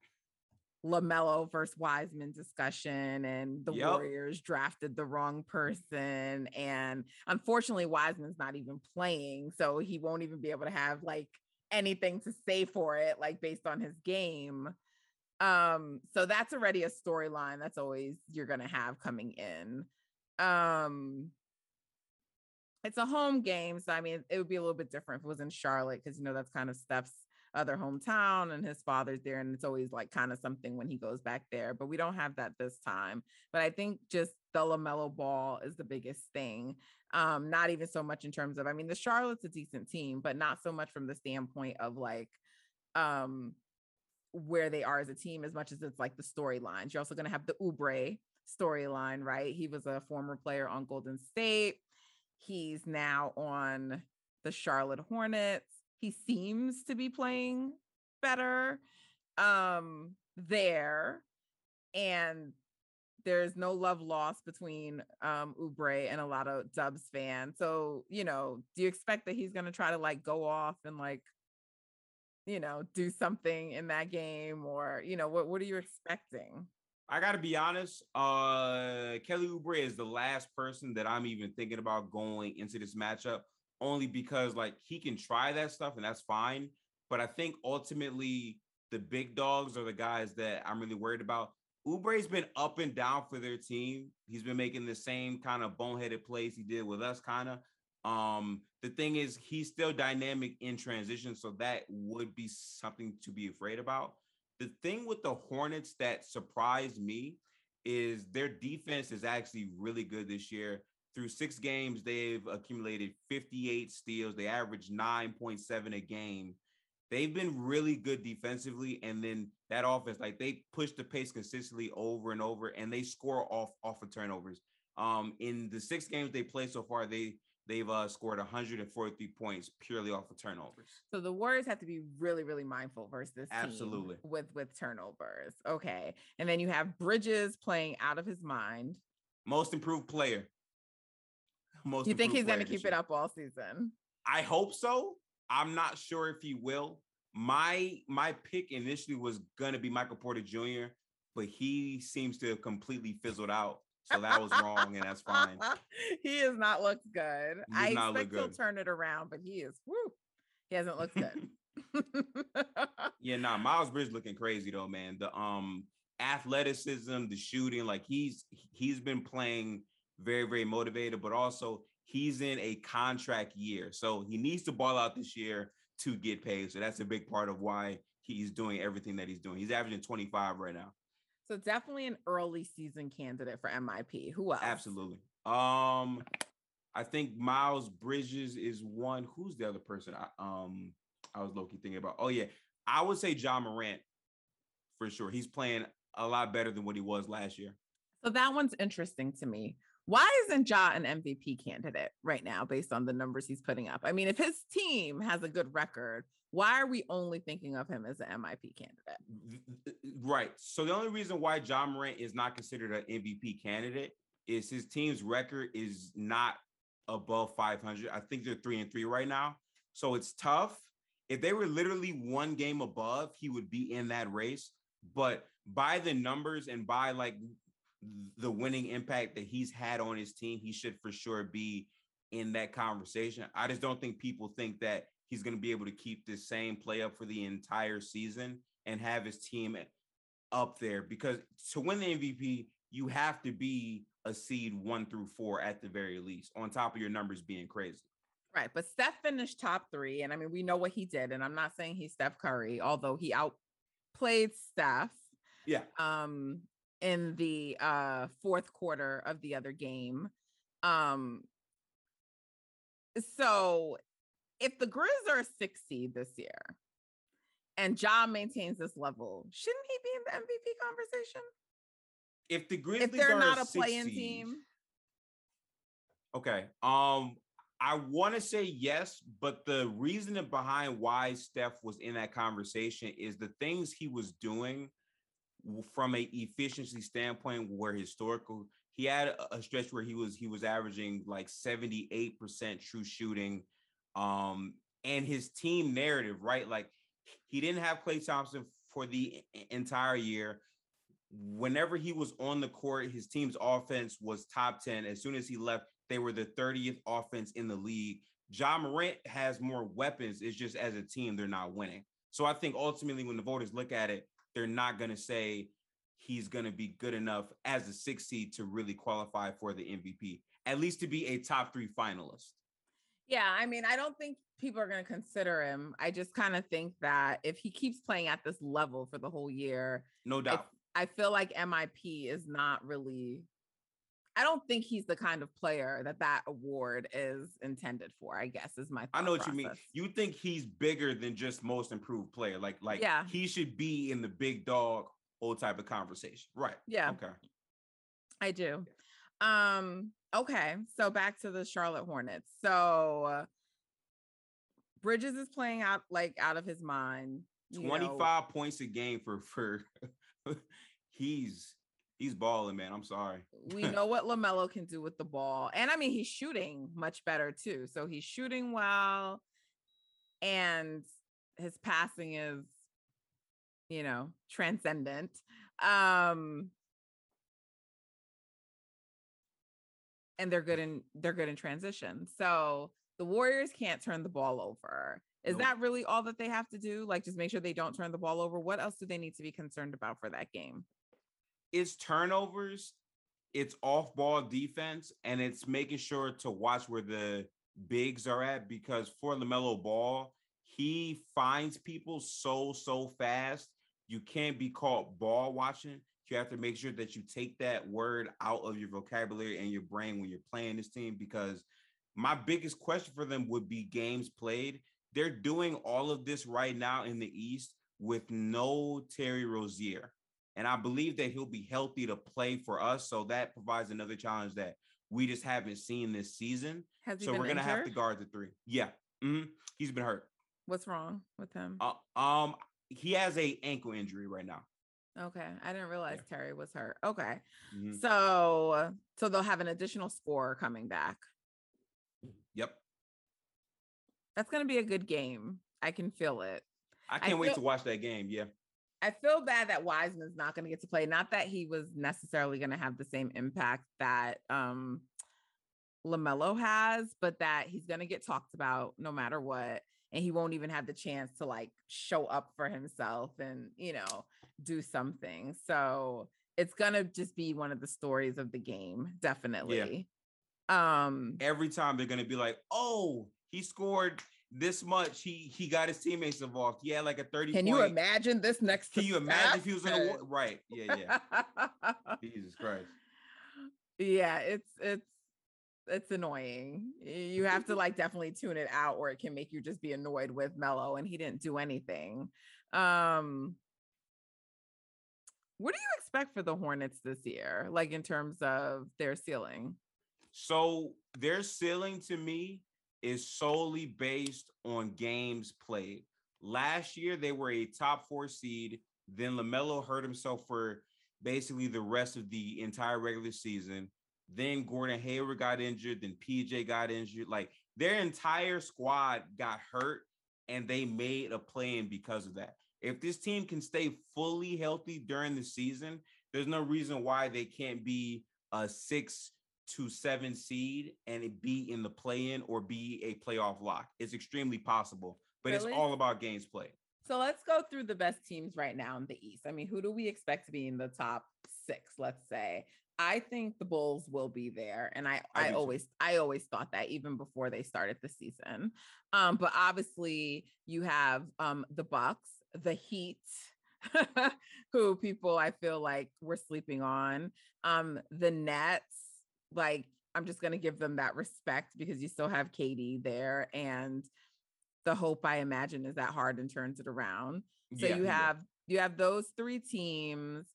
Speaker 4: LaMelo versus Wiseman discussion, and the yep. Warriors drafted the wrong person. And unfortunately, Wiseman's not even playing, so he won't even be able to have like anything to say for it, like based on his game. Um, so that's already a storyline that's always you're gonna have coming in. Um, it's a home game, so I mean, it would be a little bit different if it was in Charlotte because you know that's kind of Steph's other hometown and his father's there and it's always like kind of something when he goes back there but we don't have that this time. But i think just the lamelo ball is the biggest thing um not even so much in terms of i mean the charlotte's a decent team but not so much from the standpoint of like um where they are as a team as much as it's like the storylines. You're also to have the Oubre storyline right? He was a former player on golden state he's now on the charlotte hornets he seems to be playing better um there and there's no love lost between um Oubre and a lot of Dubs fans. So, you know, do you expect that he's going to try to like go off and like you know, do something in that game or, you know, what what are you expecting?
Speaker 5: I got to be honest, uh Kelly Oubre is the last person that I'm even thinking about going into this matchup only because like he can try that stuff and that's fine. But I think ultimately the big dogs are the guys that I'm really worried about. Oubre's been up and down for their team. He's been making the same kind of boneheaded plays he did with us, kind of. Um, the thing is, he's still dynamic in transition, so that would be something to be afraid about. The thing with the Hornets that surprised me is their defense is actually really good this year. Through six games, they've accumulated 58 steals. They average 9.7 a game. They've been really good defensively, and then that offense, like they push the pace consistently over and over, and they score off off of turnovers. Um, in the six games they play so far, they they've uh, scored 143 points purely off of turnovers.
Speaker 4: So the Warriors have to be really, really mindful versus this
Speaker 5: absolutely
Speaker 4: with with turnovers. Okay, and then you have Bridges playing out of his mind.
Speaker 5: Most improved player
Speaker 4: most. You think he's going to keep it up all season?
Speaker 5: I hope so. I'm not sure if he will. My my pick initially was going to be Michael Porter Jr., but he seems to have completely fizzled out. So that was wrong, and that's fine.
Speaker 4: he has not looked good. I expect he'll turn it around, but he is. Whoo, he hasn't looked good.
Speaker 5: yeah, nah, Miles Bridge looking crazy though, man. The um athleticism, the shooting, like he's he's been playing very, very motivated, but also he's in a contract year. So he needs to ball out this year to get paid. So that's a big part of why he's doing everything that he's doing. He's averaging 25 right now.
Speaker 4: So definitely an early season candidate for MIP. Who else?
Speaker 5: Absolutely. Um, I think Miles Bridges is one. Who's the other person? I um I was low-key thinking about. Oh, yeah. I would say Ja Morant for sure. He's playing a lot better than what he was last year.
Speaker 4: So that one's interesting to me. Why isn't Ja an MVP candidate right now based on the numbers he's putting up? I mean, if his team has a good record, why are we only thinking of him as an MIP candidate?
Speaker 5: Uh, uh, right. So the only reason why Ja Morant is not considered an MVP candidate is his team's record is not above 500. I think they're three and three right now. So it's tough. If they were literally one game above, he would be in that race. But by the numbers and by like the winning impact that he's had on his team, he should for sure be in that conversation. I just don't think people think that he's going to be able to keep this same play up for the entire season and have his team up there because to win the MVP, you have to be a seed one through four at the very least, on top of your numbers being crazy.
Speaker 4: Right. But Steph finished top three. And I mean, we know what he did. And I'm not saying he's Steph Curry, although he outplayed Steph.
Speaker 5: Yeah.
Speaker 4: Um, in the uh fourth quarter of the other game. Um so if the Grizz are six seed this year and Ja maintains this level, shouldn't he be in the MVP conversation?
Speaker 5: If the Grizzlies
Speaker 4: if they're not a, a playing team.
Speaker 5: Okay. Um I want to say yes, but the reasoning behind why Steph was in that conversation is the things he was doing from a efficiency standpoint where historical he had a stretch where he was he was averaging like 78% true shooting um and his team narrative right like he didn't have Klay Thompson for the entire year. Whenever he was on the court, his team's offense was top 10. As soon as he left, they were the 30th offense in the league. Ja Morant has more weapons. It's just as a team, they're not winning. So I think ultimately, when the voters look at it, they're not going to say he's going to be good enough as a six seed to really qualify for the MVP, at least to be a top three finalist.
Speaker 4: Yeah, I mean, I don't think people are going to consider him. I just kind of think that if he keeps playing at this level for the whole year,
Speaker 5: no doubt.
Speaker 4: I, I feel like MIP is not really I don't think he's the kind of player that that award is intended for. I guess is my.
Speaker 5: I know what
Speaker 4: process.
Speaker 5: you mean. You think he's bigger than just most improved player, like like
Speaker 4: yeah.
Speaker 5: he should be in the big dog old type of conversation, right?
Speaker 4: Yeah.
Speaker 5: Okay.
Speaker 4: I do. Um. Okay. So back to the Charlotte Hornets. So Bridges is playing out like out of his mind.
Speaker 5: Twenty five points a game for for. he's he's balling, man. I'm sorry.
Speaker 4: we know what LaMelo can do with the ball. And I mean, he's shooting much better too. So he's shooting well. And his passing is, you know, transcendent. Um, and they're good in they're good in transition. So the Warriors can't turn the ball over. Is
Speaker 5: Nope.
Speaker 4: that really all that they have to do? Like just make sure they don't turn the ball over. What else do they need to be concerned about for that game?
Speaker 5: It's turnovers, it's off ball defense, and it's making sure to watch where the bigs are at because for LaMelo Ball, he finds people so, so fast. You can't be caught ball watching. You have to make sure that you take that word out of your vocabulary and your brain when you're playing this team because my biggest question for them would be games played. They're doing all of this right now in the East with no Terry Rozier. And I believe that he'll be healthy to play for us. So that provides another challenge that we just haven't seen this season.
Speaker 4: Has he
Speaker 5: So we're gonna have to guard the three. Yeah. Mhm. He's been hurt.
Speaker 4: What's wrong with him?
Speaker 5: Uh, um, he has a ankle injury right now.
Speaker 4: Okay, I didn't realize Terry was hurt. Okay,
Speaker 5: Mhm.
Speaker 4: so so they'll have an additional score coming back.
Speaker 5: Yep.
Speaker 4: That's gonna be a good game. I can feel it.
Speaker 5: I can't wait
Speaker 4: feel-
Speaker 5: to watch that game. Yeah.
Speaker 4: I feel bad that Wiseman's not gonna get to play. Not that he was necessarily gonna have the same impact that um Lamelo has, but that he's gonna get talked about no matter what, and he won't even have the chance to like show up for himself and you know do something. So it's gonna just be one of the stories of the game, definitely. Um,
Speaker 5: Every time they're gonna be like, oh, he scored this much. He he got his teammates involved. He had like a 30
Speaker 4: can you imagine this next?
Speaker 5: Can you imagine if he was in a war? Right. Yeah, yeah. Jesus Christ.
Speaker 4: yeah it's it's it's annoying you have to like definitely tune it out or it can make you just be annoyed with Melo and he didn't do anything um what do you expect for the hornets this year like in terms of their ceiling
Speaker 5: So their ceiling to me is solely based on games played. Last year they were a top four seed. Then Lamelo hurt himself for basically the rest of the entire regular season. Then Gordon Hayward got injured. Then PJ got injured. Like their entire squad got hurt, and they made a play in because of that. If this team can stay fully healthy during the season, there's no reason why they can't be a six to seven seed and it be in the play-in or be a playoff lock. It's extremely possible, but
Speaker 4: Really?
Speaker 5: it's all about games played.
Speaker 4: so let's go through the best teams right now in the east i mean who do we expect to be in the top six let's say i think the bulls will be there and i
Speaker 5: I
Speaker 4: i,
Speaker 5: too.
Speaker 4: always i always thought that even before they started the season um but obviously you have um the bucks the heat who people i feel like we're sleeping on um the nets like i'm just going to give them that respect because you still have KD there and the hope i imagine is that harden turns it around so
Speaker 5: Yeah,
Speaker 4: you have you have those three teams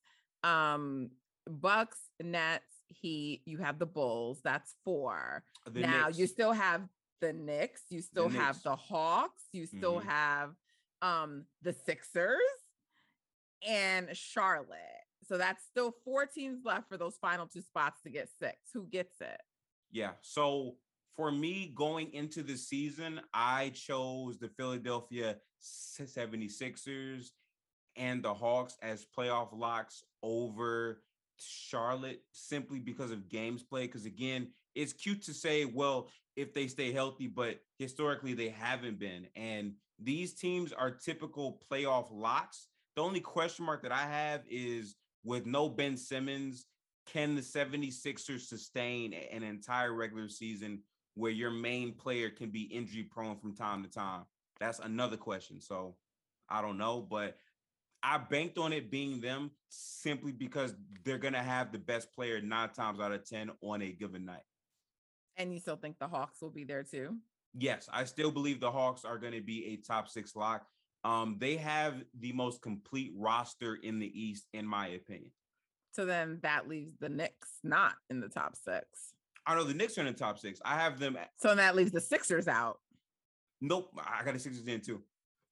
Speaker 4: um bucks nets heat you have the bulls that's four
Speaker 5: The
Speaker 4: now you still have the Knicks, you still have
Speaker 5: Knicks.
Speaker 4: the Hawks, you still
Speaker 5: Mhm.
Speaker 4: have um the Sixers and Charlotte. So that's still four teams left for those final two spots to get six. Who gets it?
Speaker 5: Yeah. So for me going into the season, I chose the Philadelphia 76ers and the Hawks as playoff locks over Charlotte simply because of games play. Because again, it's cute to say, well, if they stay healthy, but historically they haven't been. And these teams are typical playoff locks. The only question mark that I have is with no Ben Simmons, can the 76ers sustain an entire regular season where your main player can be injury prone from time to time? That's another question. So I don't know, but I banked on it being them simply because they're going to have the best player nine times out of 10 on a given night.
Speaker 4: And you still think the Hawks will be there too?
Speaker 5: Yes, I still believe the Hawks are going to be a top six lock. Um, they have the most complete roster in the East, in my opinion.
Speaker 4: So then that leaves the Knicks not in the top six.
Speaker 5: I know the Knicks are in the top six. I have them. At,
Speaker 4: so that leaves the Sixers out.
Speaker 5: Nope, I got the Sixers in too.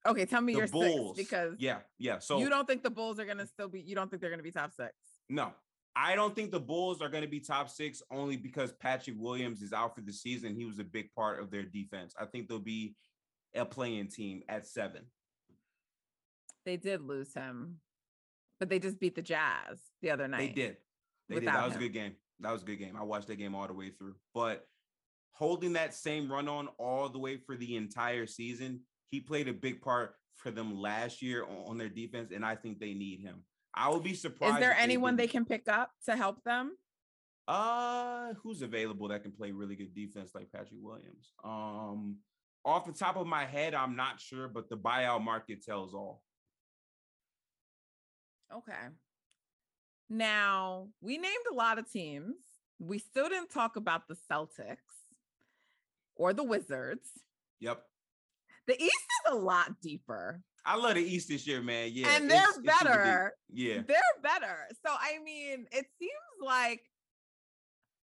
Speaker 4: Okay, tell me
Speaker 5: the
Speaker 4: your
Speaker 5: Bulls
Speaker 4: six because
Speaker 5: yeah, yeah. So
Speaker 4: you don't think the Bulls are gonna still be? You don't think they're gonna be top six?
Speaker 5: No, I don't think the Bulls are going to be top six only because Patrick Williams is out for the season. He was a big part of their defense. I think they'll be a playing team at seven.
Speaker 4: They did lose him, but they just beat the Jazz the other night.
Speaker 5: They did. They did. That was him. a good game. That was a good game. I watched that game all the way through. But holding that same run on all the way for the entire season, he played a big part for them last year on their defense, and I think they need him. I would be surprised.
Speaker 4: Is there anyone they, they can pick up to help them?
Speaker 5: Uh, who's available that can play really good defense like Patrick Williams? Um, off the top of my head, I'm not sure, but the buyout market tells all.
Speaker 4: Okay. Now, we named a lot of teams. We still didn't talk about the Celtics or the Wizards.
Speaker 5: Yep.
Speaker 4: The East is a lot deeper.
Speaker 5: I love the East this year, man. Yeah.
Speaker 4: And they're it's, better.
Speaker 5: It's yeah.
Speaker 4: They're better. So I mean, it seems like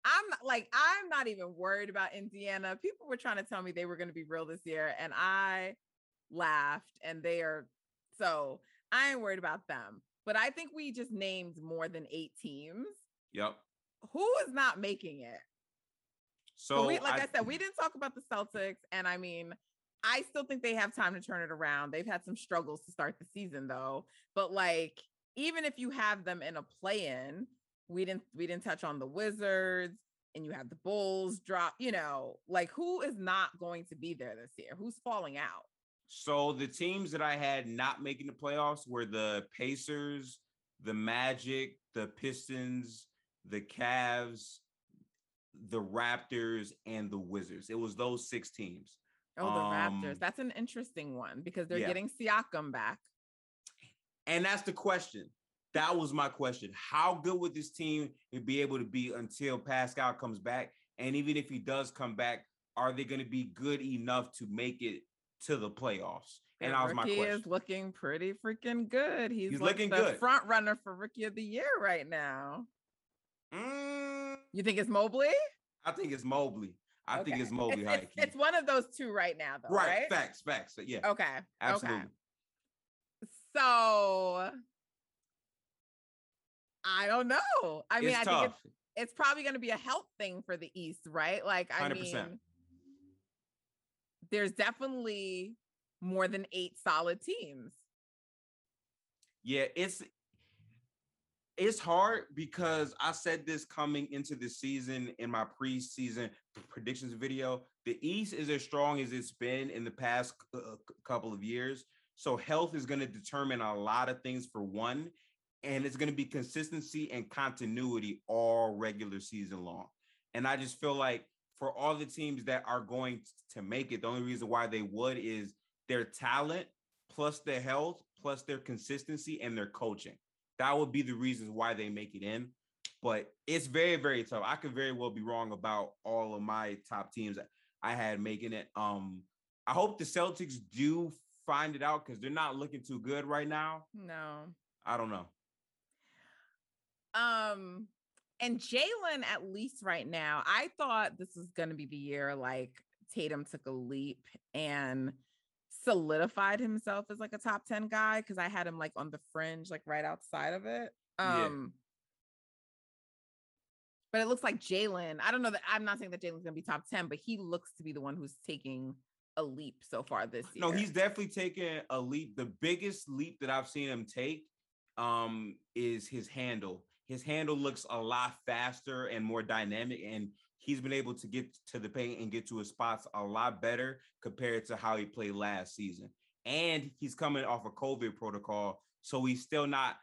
Speaker 4: I'm like, I'm not even worried about Indiana. People were trying to tell me they were going to be real this year, and I laughed, and they are so I ain't worried about them. But I think we just named more than eight teams.
Speaker 5: Yep.
Speaker 4: Who is not making it?
Speaker 5: So,
Speaker 4: we, like I, I said, we didn't talk about the Celtics, and I mean, I still think they have time to turn it around. They've had some struggles to start the season though. But like even if you have them in a play-in, we didn't we didn't touch on the Wizards and you have the Bulls drop, you know, like who is not going to be there this year? Who's falling out?
Speaker 5: So the teams that I had not making the playoffs were the Pacers, the Magic, the Pistons, the Cavs, the Raptors, and the Wizards. It was those six teams.
Speaker 4: Oh, the um, Raptors. That's an interesting one because they're yeah. getting Siakam back.
Speaker 5: And that's the question. That was my question. How good would this team be able to be until Pascal comes back? And even if he does come back, are they going to be good enough to make it to the playoffs? And, that was my question.
Speaker 4: He is looking pretty freaking good. He's, He's like looking good. Front runner for rookie of the year right now.
Speaker 5: Mm,
Speaker 4: you think it's Mobley?
Speaker 5: I think it's Mobley. I okay. think it's Mobley
Speaker 4: it's, it's, it's, one of those two right now, though. Right. right?
Speaker 5: Facts. Facts. Yeah.
Speaker 4: Okay.
Speaker 5: Absolutely.
Speaker 4: Okay. So I don't know. I mean, I tough. think it's, it's probably going to be a health thing for the East, right? Like, I 100%. mean, there's definitely more than eight solid teams.
Speaker 5: Yeah, it's it's hard because I said this coming into the season in my preseason predictions video. The East is as strong as it's been in the past uh, couple of years. So health is going to determine a lot of things for one, and it's going to be consistency and continuity all regular season long. And I just feel like for all the teams that are going to make it, the only reason why they would is their talent plus their health plus their consistency and their coaching. That would be the reasons why they make it in. But it's very, very tough. I could very well be wrong about all of my top teams I had making it. Um, I hope the Celtics do find it out because they're not looking too good right now.
Speaker 4: No.
Speaker 5: I don't know.
Speaker 4: Um, and Jalen, at least right now, I thought this was gonna be the year like Tatum took a leap and solidified himself as like a top 10 guy because I had him like on the fringe, like right outside of it. Um, yeah. but it looks like Jalen. I don't know that I'm not saying that Jalen's gonna be top 10, but he looks to be the one who's taking a leap so far this year.
Speaker 5: No, he's definitely taken a leap. The biggest leap that I've seen him take um is his handle. His handle looks a lot faster and more dynamic and he's been able to get to the paint and get to his spots a lot better compared to how he played last season. And he's coming off a COVID protocol, so he's still not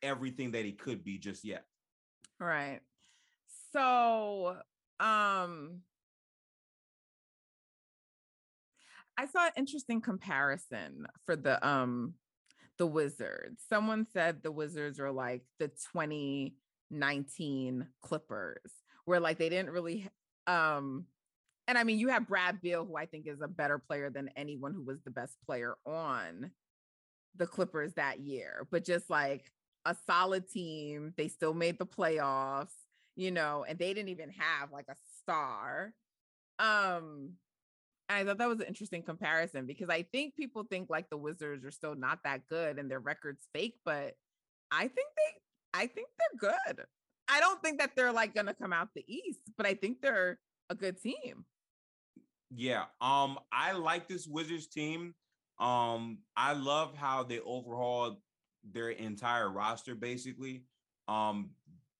Speaker 5: everything that he could be just yet.
Speaker 4: Right. So, um I saw an interesting comparison for the um the Wizards. Someone said the Wizards are like the 2019 Clippers, where like they didn't really um and I mean you have Brad Beal, who I think is a better player than anyone who was the best player on the Clippers that year, but just like a solid team. They still made the playoffs, you know, and they didn't even have like a star. Um, I thought that was an interesting comparison because I think people think like the Wizards are still not that good and their record's fake, but I think they I think they're good. I don't think that they're like gonna come out the East, but I think they're a good team.
Speaker 5: Yeah. Um, I like this Wizards team. Um, I love how they overhauled their entire roster basically. Um,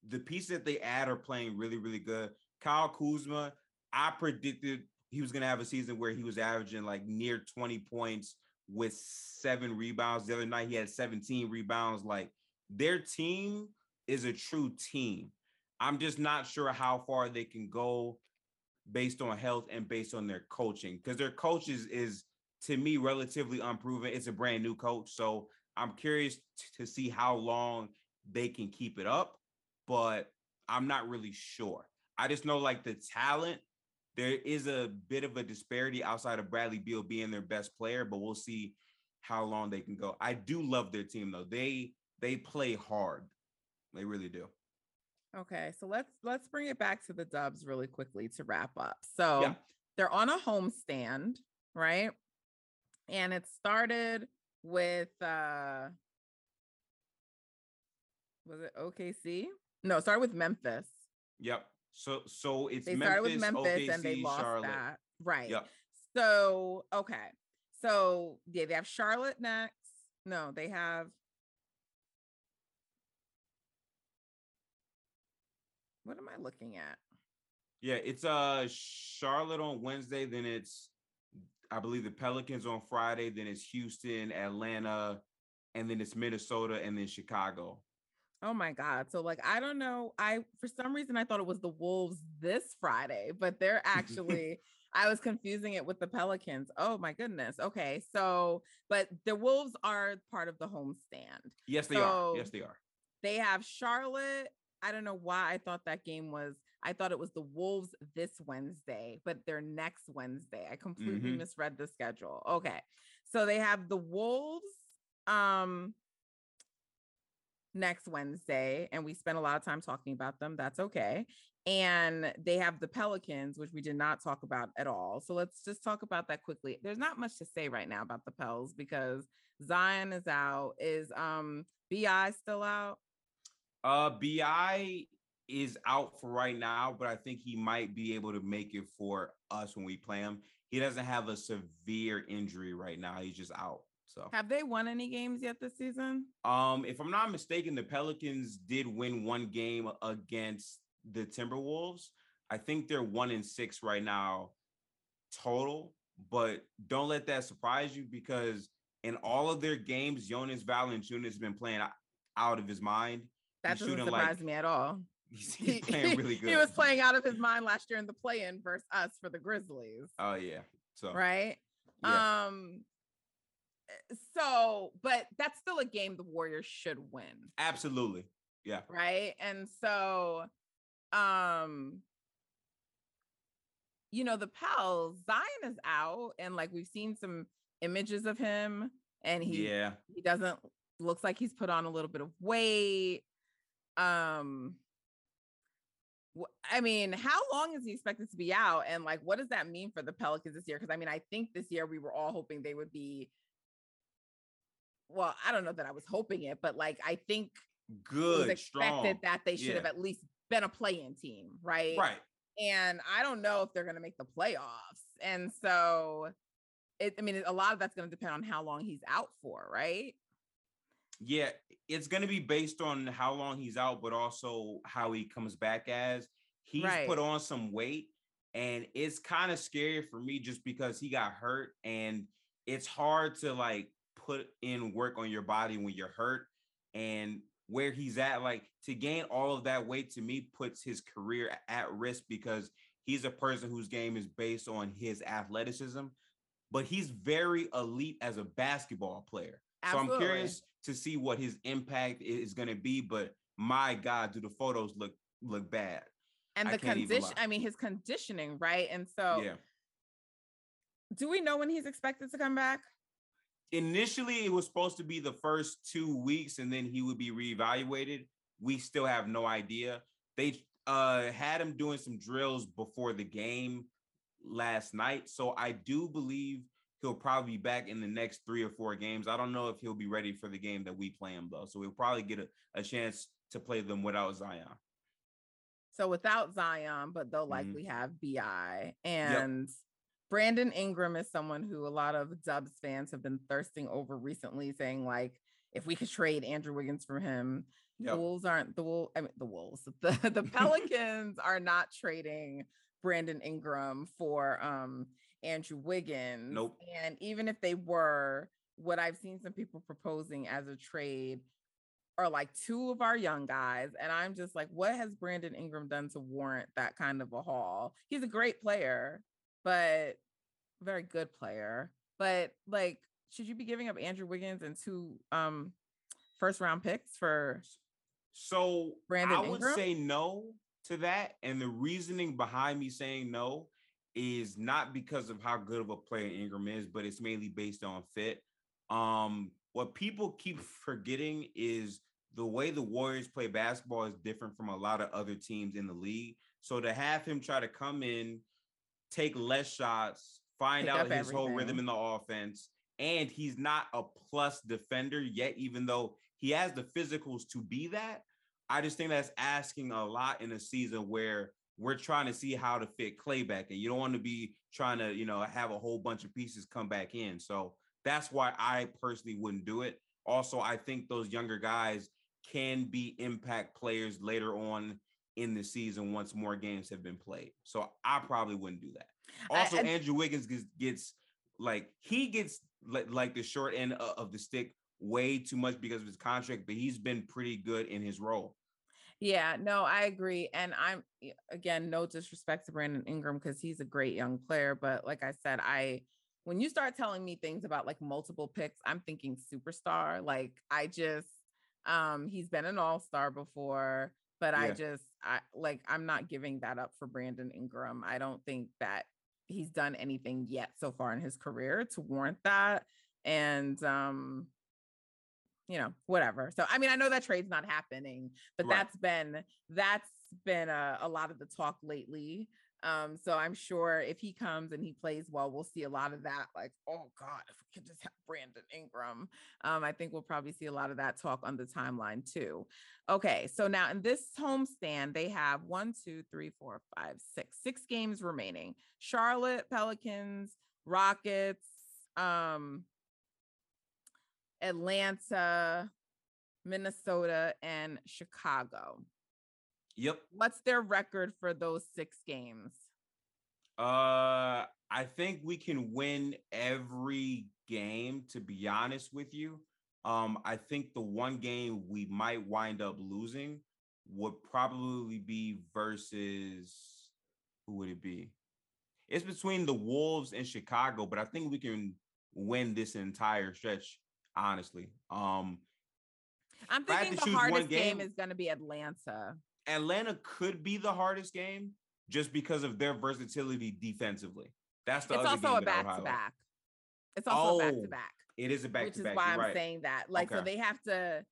Speaker 5: the pieces that they add are playing really, really good. Kyle Kuzma, I predicted he was going to have a season where he was averaging like near 20 points with seven rebounds. The other night he had 17 rebounds. Like their team is a true team. I'm just not sure how far they can go based on health and based on their coaching because their coach is, is to me relatively unproven. It's a brand new coach. So I'm curious t- to see how long they can keep it up, but I'm not really sure. I just know like the talent there is a bit of a disparity outside of Bradley Beal being their best player, but we'll see how long they can go. I do love their team though. They they play hard. They really do.
Speaker 4: Okay, so let's let's bring it back to the Dubs really quickly to wrap up. So
Speaker 5: Yeah.
Speaker 4: they're on a homestand, right? And it started with uh was it OKC? No, it started with Memphis.
Speaker 5: Yep. So so it's
Speaker 4: They
Speaker 5: Memphis,
Speaker 4: started with Memphis
Speaker 5: OKC,
Speaker 4: and they lost
Speaker 5: Charlotte.
Speaker 4: that. Right.
Speaker 5: Yep.
Speaker 4: So, okay. So, yeah, they have Charlotte next. No, they have What am I looking at?
Speaker 5: Yeah, it's uh Charlotte on Wednesday, then it's I believe the Pelicans on Friday, then it's Houston, Atlanta, and then it's Minnesota and then Chicago.
Speaker 4: Oh my god. So like I don't know. I for some reason I thought it was the Wolves this Friday, but they're actually I was confusing it with the Pelicans. Oh my goodness. Okay. So, but the Wolves are part of the homestand.
Speaker 5: Yes, they
Speaker 4: So-
Speaker 5: are. Yes, they are.
Speaker 4: They have Charlotte. I don't know why I thought that game was I thought it was the Wolves this Wednesday, but they're next Wednesday. I completely
Speaker 5: Mhm.
Speaker 4: misread the schedule. Okay. So they have the Wolves um next Wednesday and we spent a lot of time talking about them. That's okay. And they have the Pelicans, which we did not talk about at all. So let's just talk about that quickly. There's not much to say right now about the Pels because Zion is out. Is um BI still out?
Speaker 5: Uh BI is out for right now, but I think he might be able to make it for us when we play him. He doesn't have a severe injury right now. He's just out. So
Speaker 4: Have they won any games yet this season?
Speaker 5: Um, if I'm not mistaken, the Pelicans did win one game against the Timberwolves. I think they're one in six right now total, but don't let that surprise you because in all of their games, Jonas Valanciunas has been playing out of his mind.
Speaker 4: That
Speaker 5: He's
Speaker 4: doesn't surprise
Speaker 5: like-
Speaker 4: me at all.
Speaker 5: He's, he's playing really good.
Speaker 4: he was playing out of his mind last year in the play-in versus us for the Grizzlies,
Speaker 5: Oh yeah. So
Speaker 4: right?
Speaker 5: yeah.
Speaker 4: Um so but that's still a game the Warriors should win,
Speaker 5: absolutely. Yeah.
Speaker 4: right? And so um you know, the Pels, Zion is out and like we've seen some images of him and he
Speaker 5: yeah.
Speaker 4: he doesn't looks like he's put on a little bit of weight um I mean, how long is he expected to be out? And like, what does that mean for the Pelicans this year? Because I mean, I think this year we were all hoping they would be. Well, I don't know that I was hoping it, but like, I think it was
Speaker 5: Good,
Speaker 4: expected
Speaker 5: strong.
Speaker 4: that they should have at least been a play-in team, right?
Speaker 5: Right.
Speaker 4: And I don't know if they're going to make the playoffs. And so it, I mean, a lot of that's going to depend on how long he's out for, right?
Speaker 5: Yeah, it's going to be based on how long he's out, but also how he comes back as. He's
Speaker 4: Right.
Speaker 5: put on some weight, and it's kind of scary for me just because he got hurt, and it's hard to like put in work on your body when you're hurt. And where he's at, like to gain all of that weight to me puts his career at risk because he's a person whose game is based on his athleticism, but he's very elite as a basketball player. So I'm curious to see what his impact is going to be. But my God, do the photos look look bad?
Speaker 4: And
Speaker 5: I
Speaker 4: the condition. I mean, his conditioning, right? And so,
Speaker 5: yeah.
Speaker 4: do we know when he's expected to come back?
Speaker 5: Initially, it was supposed to be the first two weeks, and then he would be reevaluated. We still have no idea. They uh, had him doing some drills before the game last night, so I do believe he'll probably be back in the next three or four games. I don't know if he'll be ready for the game that we play him though, so we'll probably get a, a chance to play them without Zion.
Speaker 4: So without Zion, but they'll
Speaker 5: Mhm.
Speaker 4: likely have BI and Brandon Ingram is someone who a lot of Dubs fans have been thirsting over recently, saying like if we could trade Andrew Wiggins for him, the Wolves aren't the Wolves. I mean the Wolves. The the Pelicans are not trading Brandon Ingram for um Andrew Wiggins.
Speaker 5: Nope.
Speaker 4: And even if they were, what I've seen some people proposing as a trade are like two of our young guys. And I'm just like, what has Brandon Ingram done to warrant that kind of a haul? He's a great player, but very good player. But like, should you be giving up Andrew Wiggins and two um first round picks for
Speaker 5: So
Speaker 4: Brandon
Speaker 5: I would
Speaker 4: Ingram?
Speaker 5: say no to that. And the reasoning behind me saying no is not because of how good of a player Ingram is, but it's mainly based on fit. Um, what people keep forgetting is the way the Warriors play basketball is different from a lot of other teams in the league. So to have him try to come in, take less shots, find
Speaker 4: Pick
Speaker 5: out his whole rhythm in the offense, and he's not a plus defender yet, even though he has the physicals to be that. I just think that's asking a lot in a season where we're trying to see how to fit Klay back in. You don't want to be trying to, you know, have a whole bunch of pieces come back in. So that's why I personally wouldn't do it. Also, I think those younger guys can be impact players later on in the season once more games have been played. So I probably wouldn't do that. Also,
Speaker 4: I-
Speaker 5: Andrew Wiggins gets, gets like he gets like, like the short end of the stick way too much because of his contract, but he's been pretty good in his role.
Speaker 4: Yeah, no, I agree. And I'm again, no disrespect to Brandon Ingram because he's a great young player. But like I said, I when you start telling me things about like multiple picks, I'm thinking superstar. Like I just um he's been an all-star before, but I just I like I'm not giving that up for Brandon Ingram. I don't think that he's done anything yet so far in his career to warrant that. And um you know, whatever. So I mean, I know that trade's not happening, but
Speaker 5: Right.
Speaker 4: that's been that's been a, a lot of the talk lately. Um, so I'm sure if he comes and he plays well, we'll see a lot of that. Like, oh God, if we could just have Brandon Ingram. Um, I think we'll probably see a lot of that talk on the timeline too. Okay, so now in this homestand, they have one, two, three, four, five, six, six games remaining. Charlotte, Pelicans, Rockets, um, Atlanta, Minnesota, and Chicago.
Speaker 5: Yep.
Speaker 4: What's their record for those six games?
Speaker 5: Uh, I think we can win every game. To be honest with you, um, I think the one game we might wind up losing would probably be versus who would it be? It's between the Wolves and Chicago, but I think we can win this entire stretch. Honestly, um,
Speaker 4: I'm
Speaker 5: If I had
Speaker 4: thinking the hardest game
Speaker 5: game-
Speaker 4: is going to be Atlanta.
Speaker 5: Atlanta could be the hardest game just because of their versatility defensively. That's the
Speaker 4: It's
Speaker 5: other
Speaker 4: also
Speaker 5: game
Speaker 4: a
Speaker 5: that I would
Speaker 4: back to back. It's also a back
Speaker 5: Oh,
Speaker 4: to back,
Speaker 5: It is a back
Speaker 4: which
Speaker 5: to
Speaker 4: is
Speaker 5: back.
Speaker 4: why
Speaker 5: you're
Speaker 4: I'm
Speaker 5: right.
Speaker 4: saying that. Like, so they have to,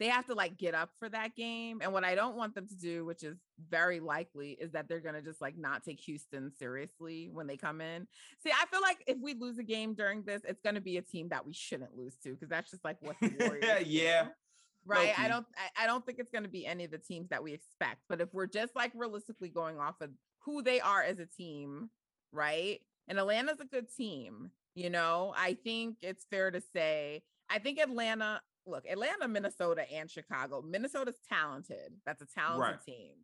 Speaker 4: they have to like get up for that game. And what I don't want them to do, which is very likely, is that they're gonna just like not take Houston seriously when they come in. See, I feel like if we lose a game during this, it's gonna be a team that we shouldn't lose to because that's just like what the Warriors
Speaker 5: Yeah,
Speaker 4: do. Right i don't I, I don't think it's going to be any of the teams that we expect but if we're just like realistically going off of who they are as a team right and atlanta's a good team You know, I think it's fair to say, I think Atlanta, look, Atlanta, Minnesota, and Chicago. Minnesota's talented. That's a talented
Speaker 5: Right.
Speaker 4: team.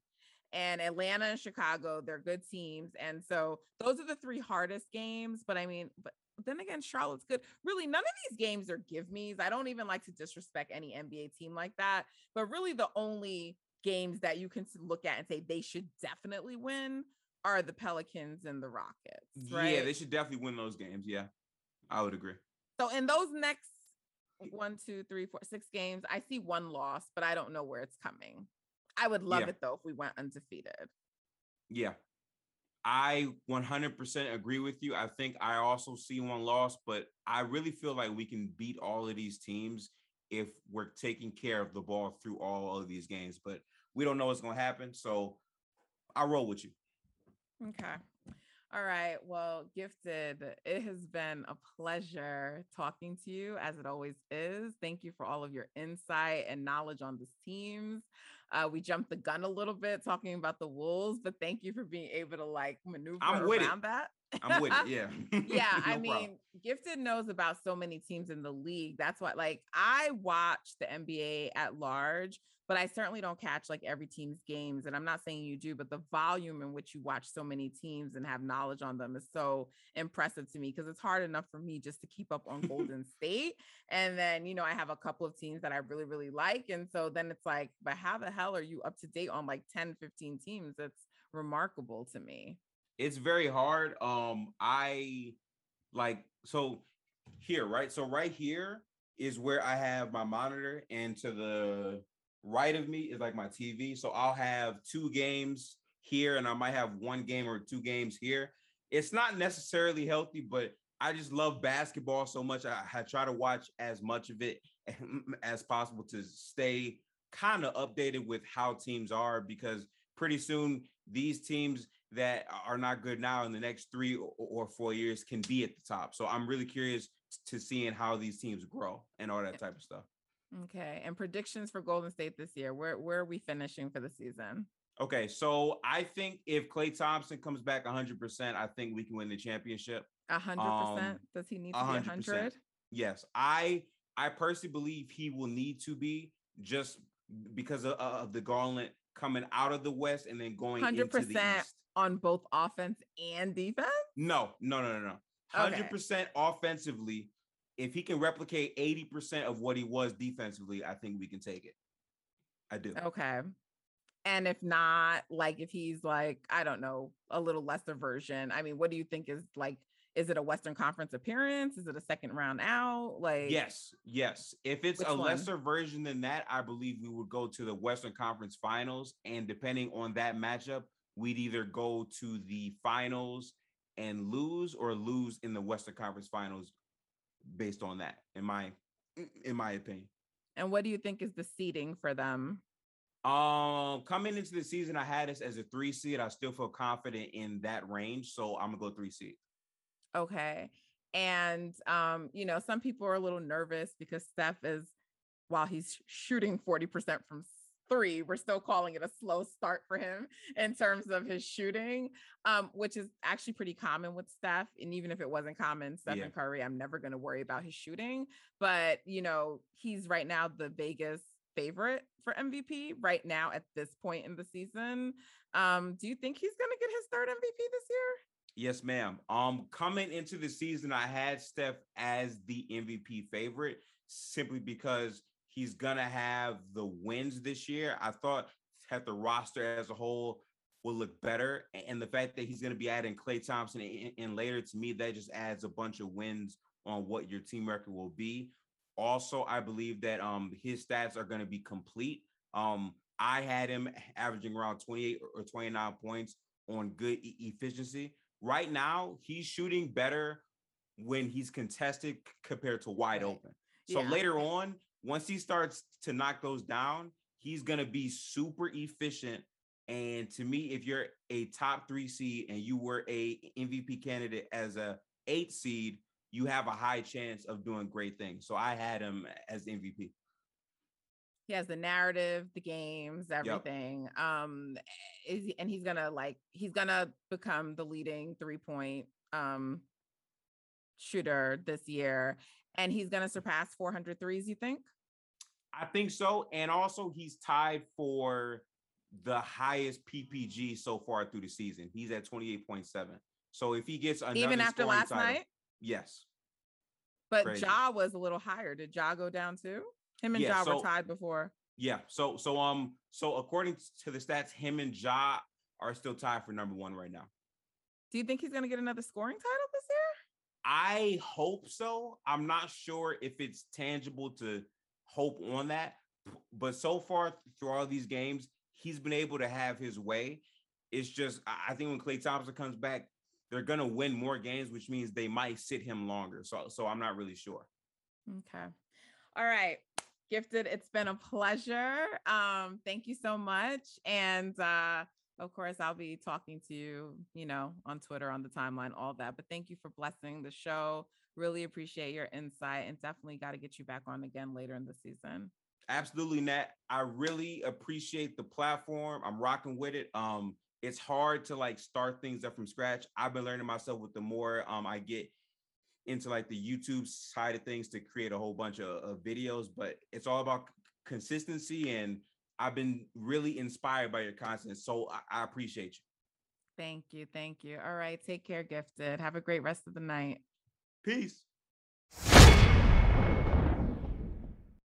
Speaker 4: And Atlanta and Chicago, they're good teams. And so those are the three hardest games. But I mean, but then again, Charlotte's good. Really, none of these games are give me's. I don't even like to disrespect any NBA team like that. But really, the only games that you can look at and say they should definitely win are the Pelicans and the Rockets. Right?
Speaker 5: Yeah, they should definitely win those games. Yeah, I would agree.
Speaker 4: So in those next one, two, three, four, six games, I see one loss, but I don't know where it's coming. I would love
Speaker 5: Yeah.
Speaker 4: it though if we went undefeated.
Speaker 5: Yeah. I 100% agree with you. I think I also see one loss, but I really feel like we can beat all of these teams if we're taking care of the ball through all of these games. But we don't know what's going to happen. So I'll roll with you.
Speaker 4: Okay. All right. Well, gifted, it has been a pleasure talking to you as it always is. Thank you for all of your insight and knowledge on these teams. Uh, we jumped the gun a little bit talking about the Wolves, but thank you for being able to like maneuver
Speaker 5: I'm
Speaker 4: around that.
Speaker 5: I'm with it. Yeah.
Speaker 4: yeah i mean
Speaker 5: problem.
Speaker 4: gifted knows about so many teams in the league that's why like i watch the nba at large but i certainly don't catch like every team's games and i'm not saying you do but the volume in which you watch so many teams and have knowledge on them is so impressive to me because it's hard enough for me just to keep up on golden state and then you know i have a couple of teams that i really really like and so then it's like but how the hell are you up to date on like 10 15 teams that's remarkable to me
Speaker 5: it's very hard. Um, I like so here, right? So right here is where I have my monitor, and to the right of me is like my TV. So I'll have two games here, and I might have one game or two games here. It's not necessarily healthy, but I just love basketball so much. I, I try to watch as much of it as possible to stay kind of updated with how teams are because pretty soon these teams that are not good now in the next three or, four years can be at the top. So I'm really curious to seeing how these teams grow and all that type of stuff.
Speaker 4: Okay. And predictions for Golden State this year. Where where are we finishing for the season?
Speaker 5: Okay, so I think if Klay Thompson comes back 100%, I think we can win the championship.
Speaker 4: A hundred
Speaker 5: Um,
Speaker 4: percent. Does he need to
Speaker 5: 100%.
Speaker 4: hundred?
Speaker 5: Yes, I I personally believe he will need to be just because of, of the gauntlet coming out of the West and then going into the East.
Speaker 4: On both offense and defense?
Speaker 5: No, no, no, no, no. Hundred percent offensively. If he can replicate eighty percent of what he was defensively, I think we can take it. I do.
Speaker 4: Okay. And if not, like if he's like, I don't know, a little lesser version. I mean, what do you think is like, is it a Western Conference appearance? Is it a second round out? Like
Speaker 5: Yes, yes. If it's a
Speaker 4: one?
Speaker 5: lesser version than that, I believe we would go to the Western Conference Finals, and depending on that matchup, we'd either go to the finals and lose, or lose in the Western Conference Finals, based on that. In my, in my opinion.
Speaker 4: and what do you think is the seeding for them?
Speaker 5: Um, coming into the season, I had us as a three seed. I still feel confident in that range, so I'm gonna go three seed.
Speaker 4: Okay. And um, you know, some people are a little nervous because Steph is while he's shooting 40% from three, we're still calling it a slow start for him in terms of his shooting, um, which is actually pretty common with Steph. And even if it wasn't common, Stephen
Speaker 5: Yeah.
Speaker 4: Curry, I'm never going to worry about his shooting. But, you know, he's right now the Vegas favorite for MVP right now at this point in the season. Um, do you think he's going to get his third MVP this year?
Speaker 5: Yes, ma'am. Um, coming into the season, I had Steph as the MVP favorite simply because he's gonna have the wins this year. I thought that the roster as a whole will look better, and the fact that he's gonna be adding Klay Thompson and in later to me, that just adds a bunch of wins on what your team record will be. Also, I believe that um his stats are gonna be complete. Um, I had him averaging around 28 or 29 points on good e- efficiency. Right now, he's shooting better when he's contested compared to wide
Speaker 4: Right.
Speaker 5: open. So
Speaker 4: Yeah.
Speaker 5: later on, once he starts to knock those down, he's gonna be super efficient. And to me, if you're a top three seed and you were a MVP candidate as a eight seed, you have a high chance of doing great things. So I had him as MVP.
Speaker 4: he has the narrative, the games, everything. Um, is he- and he's gonna like he's gonna become the leading three point um shooter this year, and he's going to surpass 400 threes. You think?
Speaker 5: I think so, and also he's tied for the highest PPG so far through the season. He's at 28.7. So if he gets another
Speaker 4: even after last
Speaker 5: title,
Speaker 4: night,
Speaker 5: yes.
Speaker 4: But Crazy. Ja was a little higher. Did Ja go down too? Him and yeah, Ja so, were tied before.
Speaker 5: Yeah. So so um so according to the stats, him and Ja are still tied for number one right now.
Speaker 4: Do you think he's gonna get another scoring title this year?
Speaker 5: I hope so. I'm not sure if it's tangible to hope on that, but so far through all these games, he's been able to have his way. It's just I think when Klay Thompson comes back, they're gonna win more games, which means they might sit him longer. So so I'm not really sure.
Speaker 4: Okay. All right. Gifted, it's been a pleasure. Um, thank you so much. And uh of course, I'll be talking to you, you know, on Twitter, on the timeline, all that. But thank you for blessing the show. Really appreciate your insight and definitely got to get you back on again later in the season.
Speaker 5: Absolutely, Nat. I really appreciate the platform. I'm rocking with it. Um, it's hard to like start things up from scratch. I've been learning myself with the more um I get into like the YouTube side of things to create a whole bunch of, of videos, but it's all about consistency and I've been really inspired by your content. So I, I appreciate you.
Speaker 4: Thank you. Thank you. All right. Take care, gifted. Have a great rest of the night.
Speaker 5: Peace.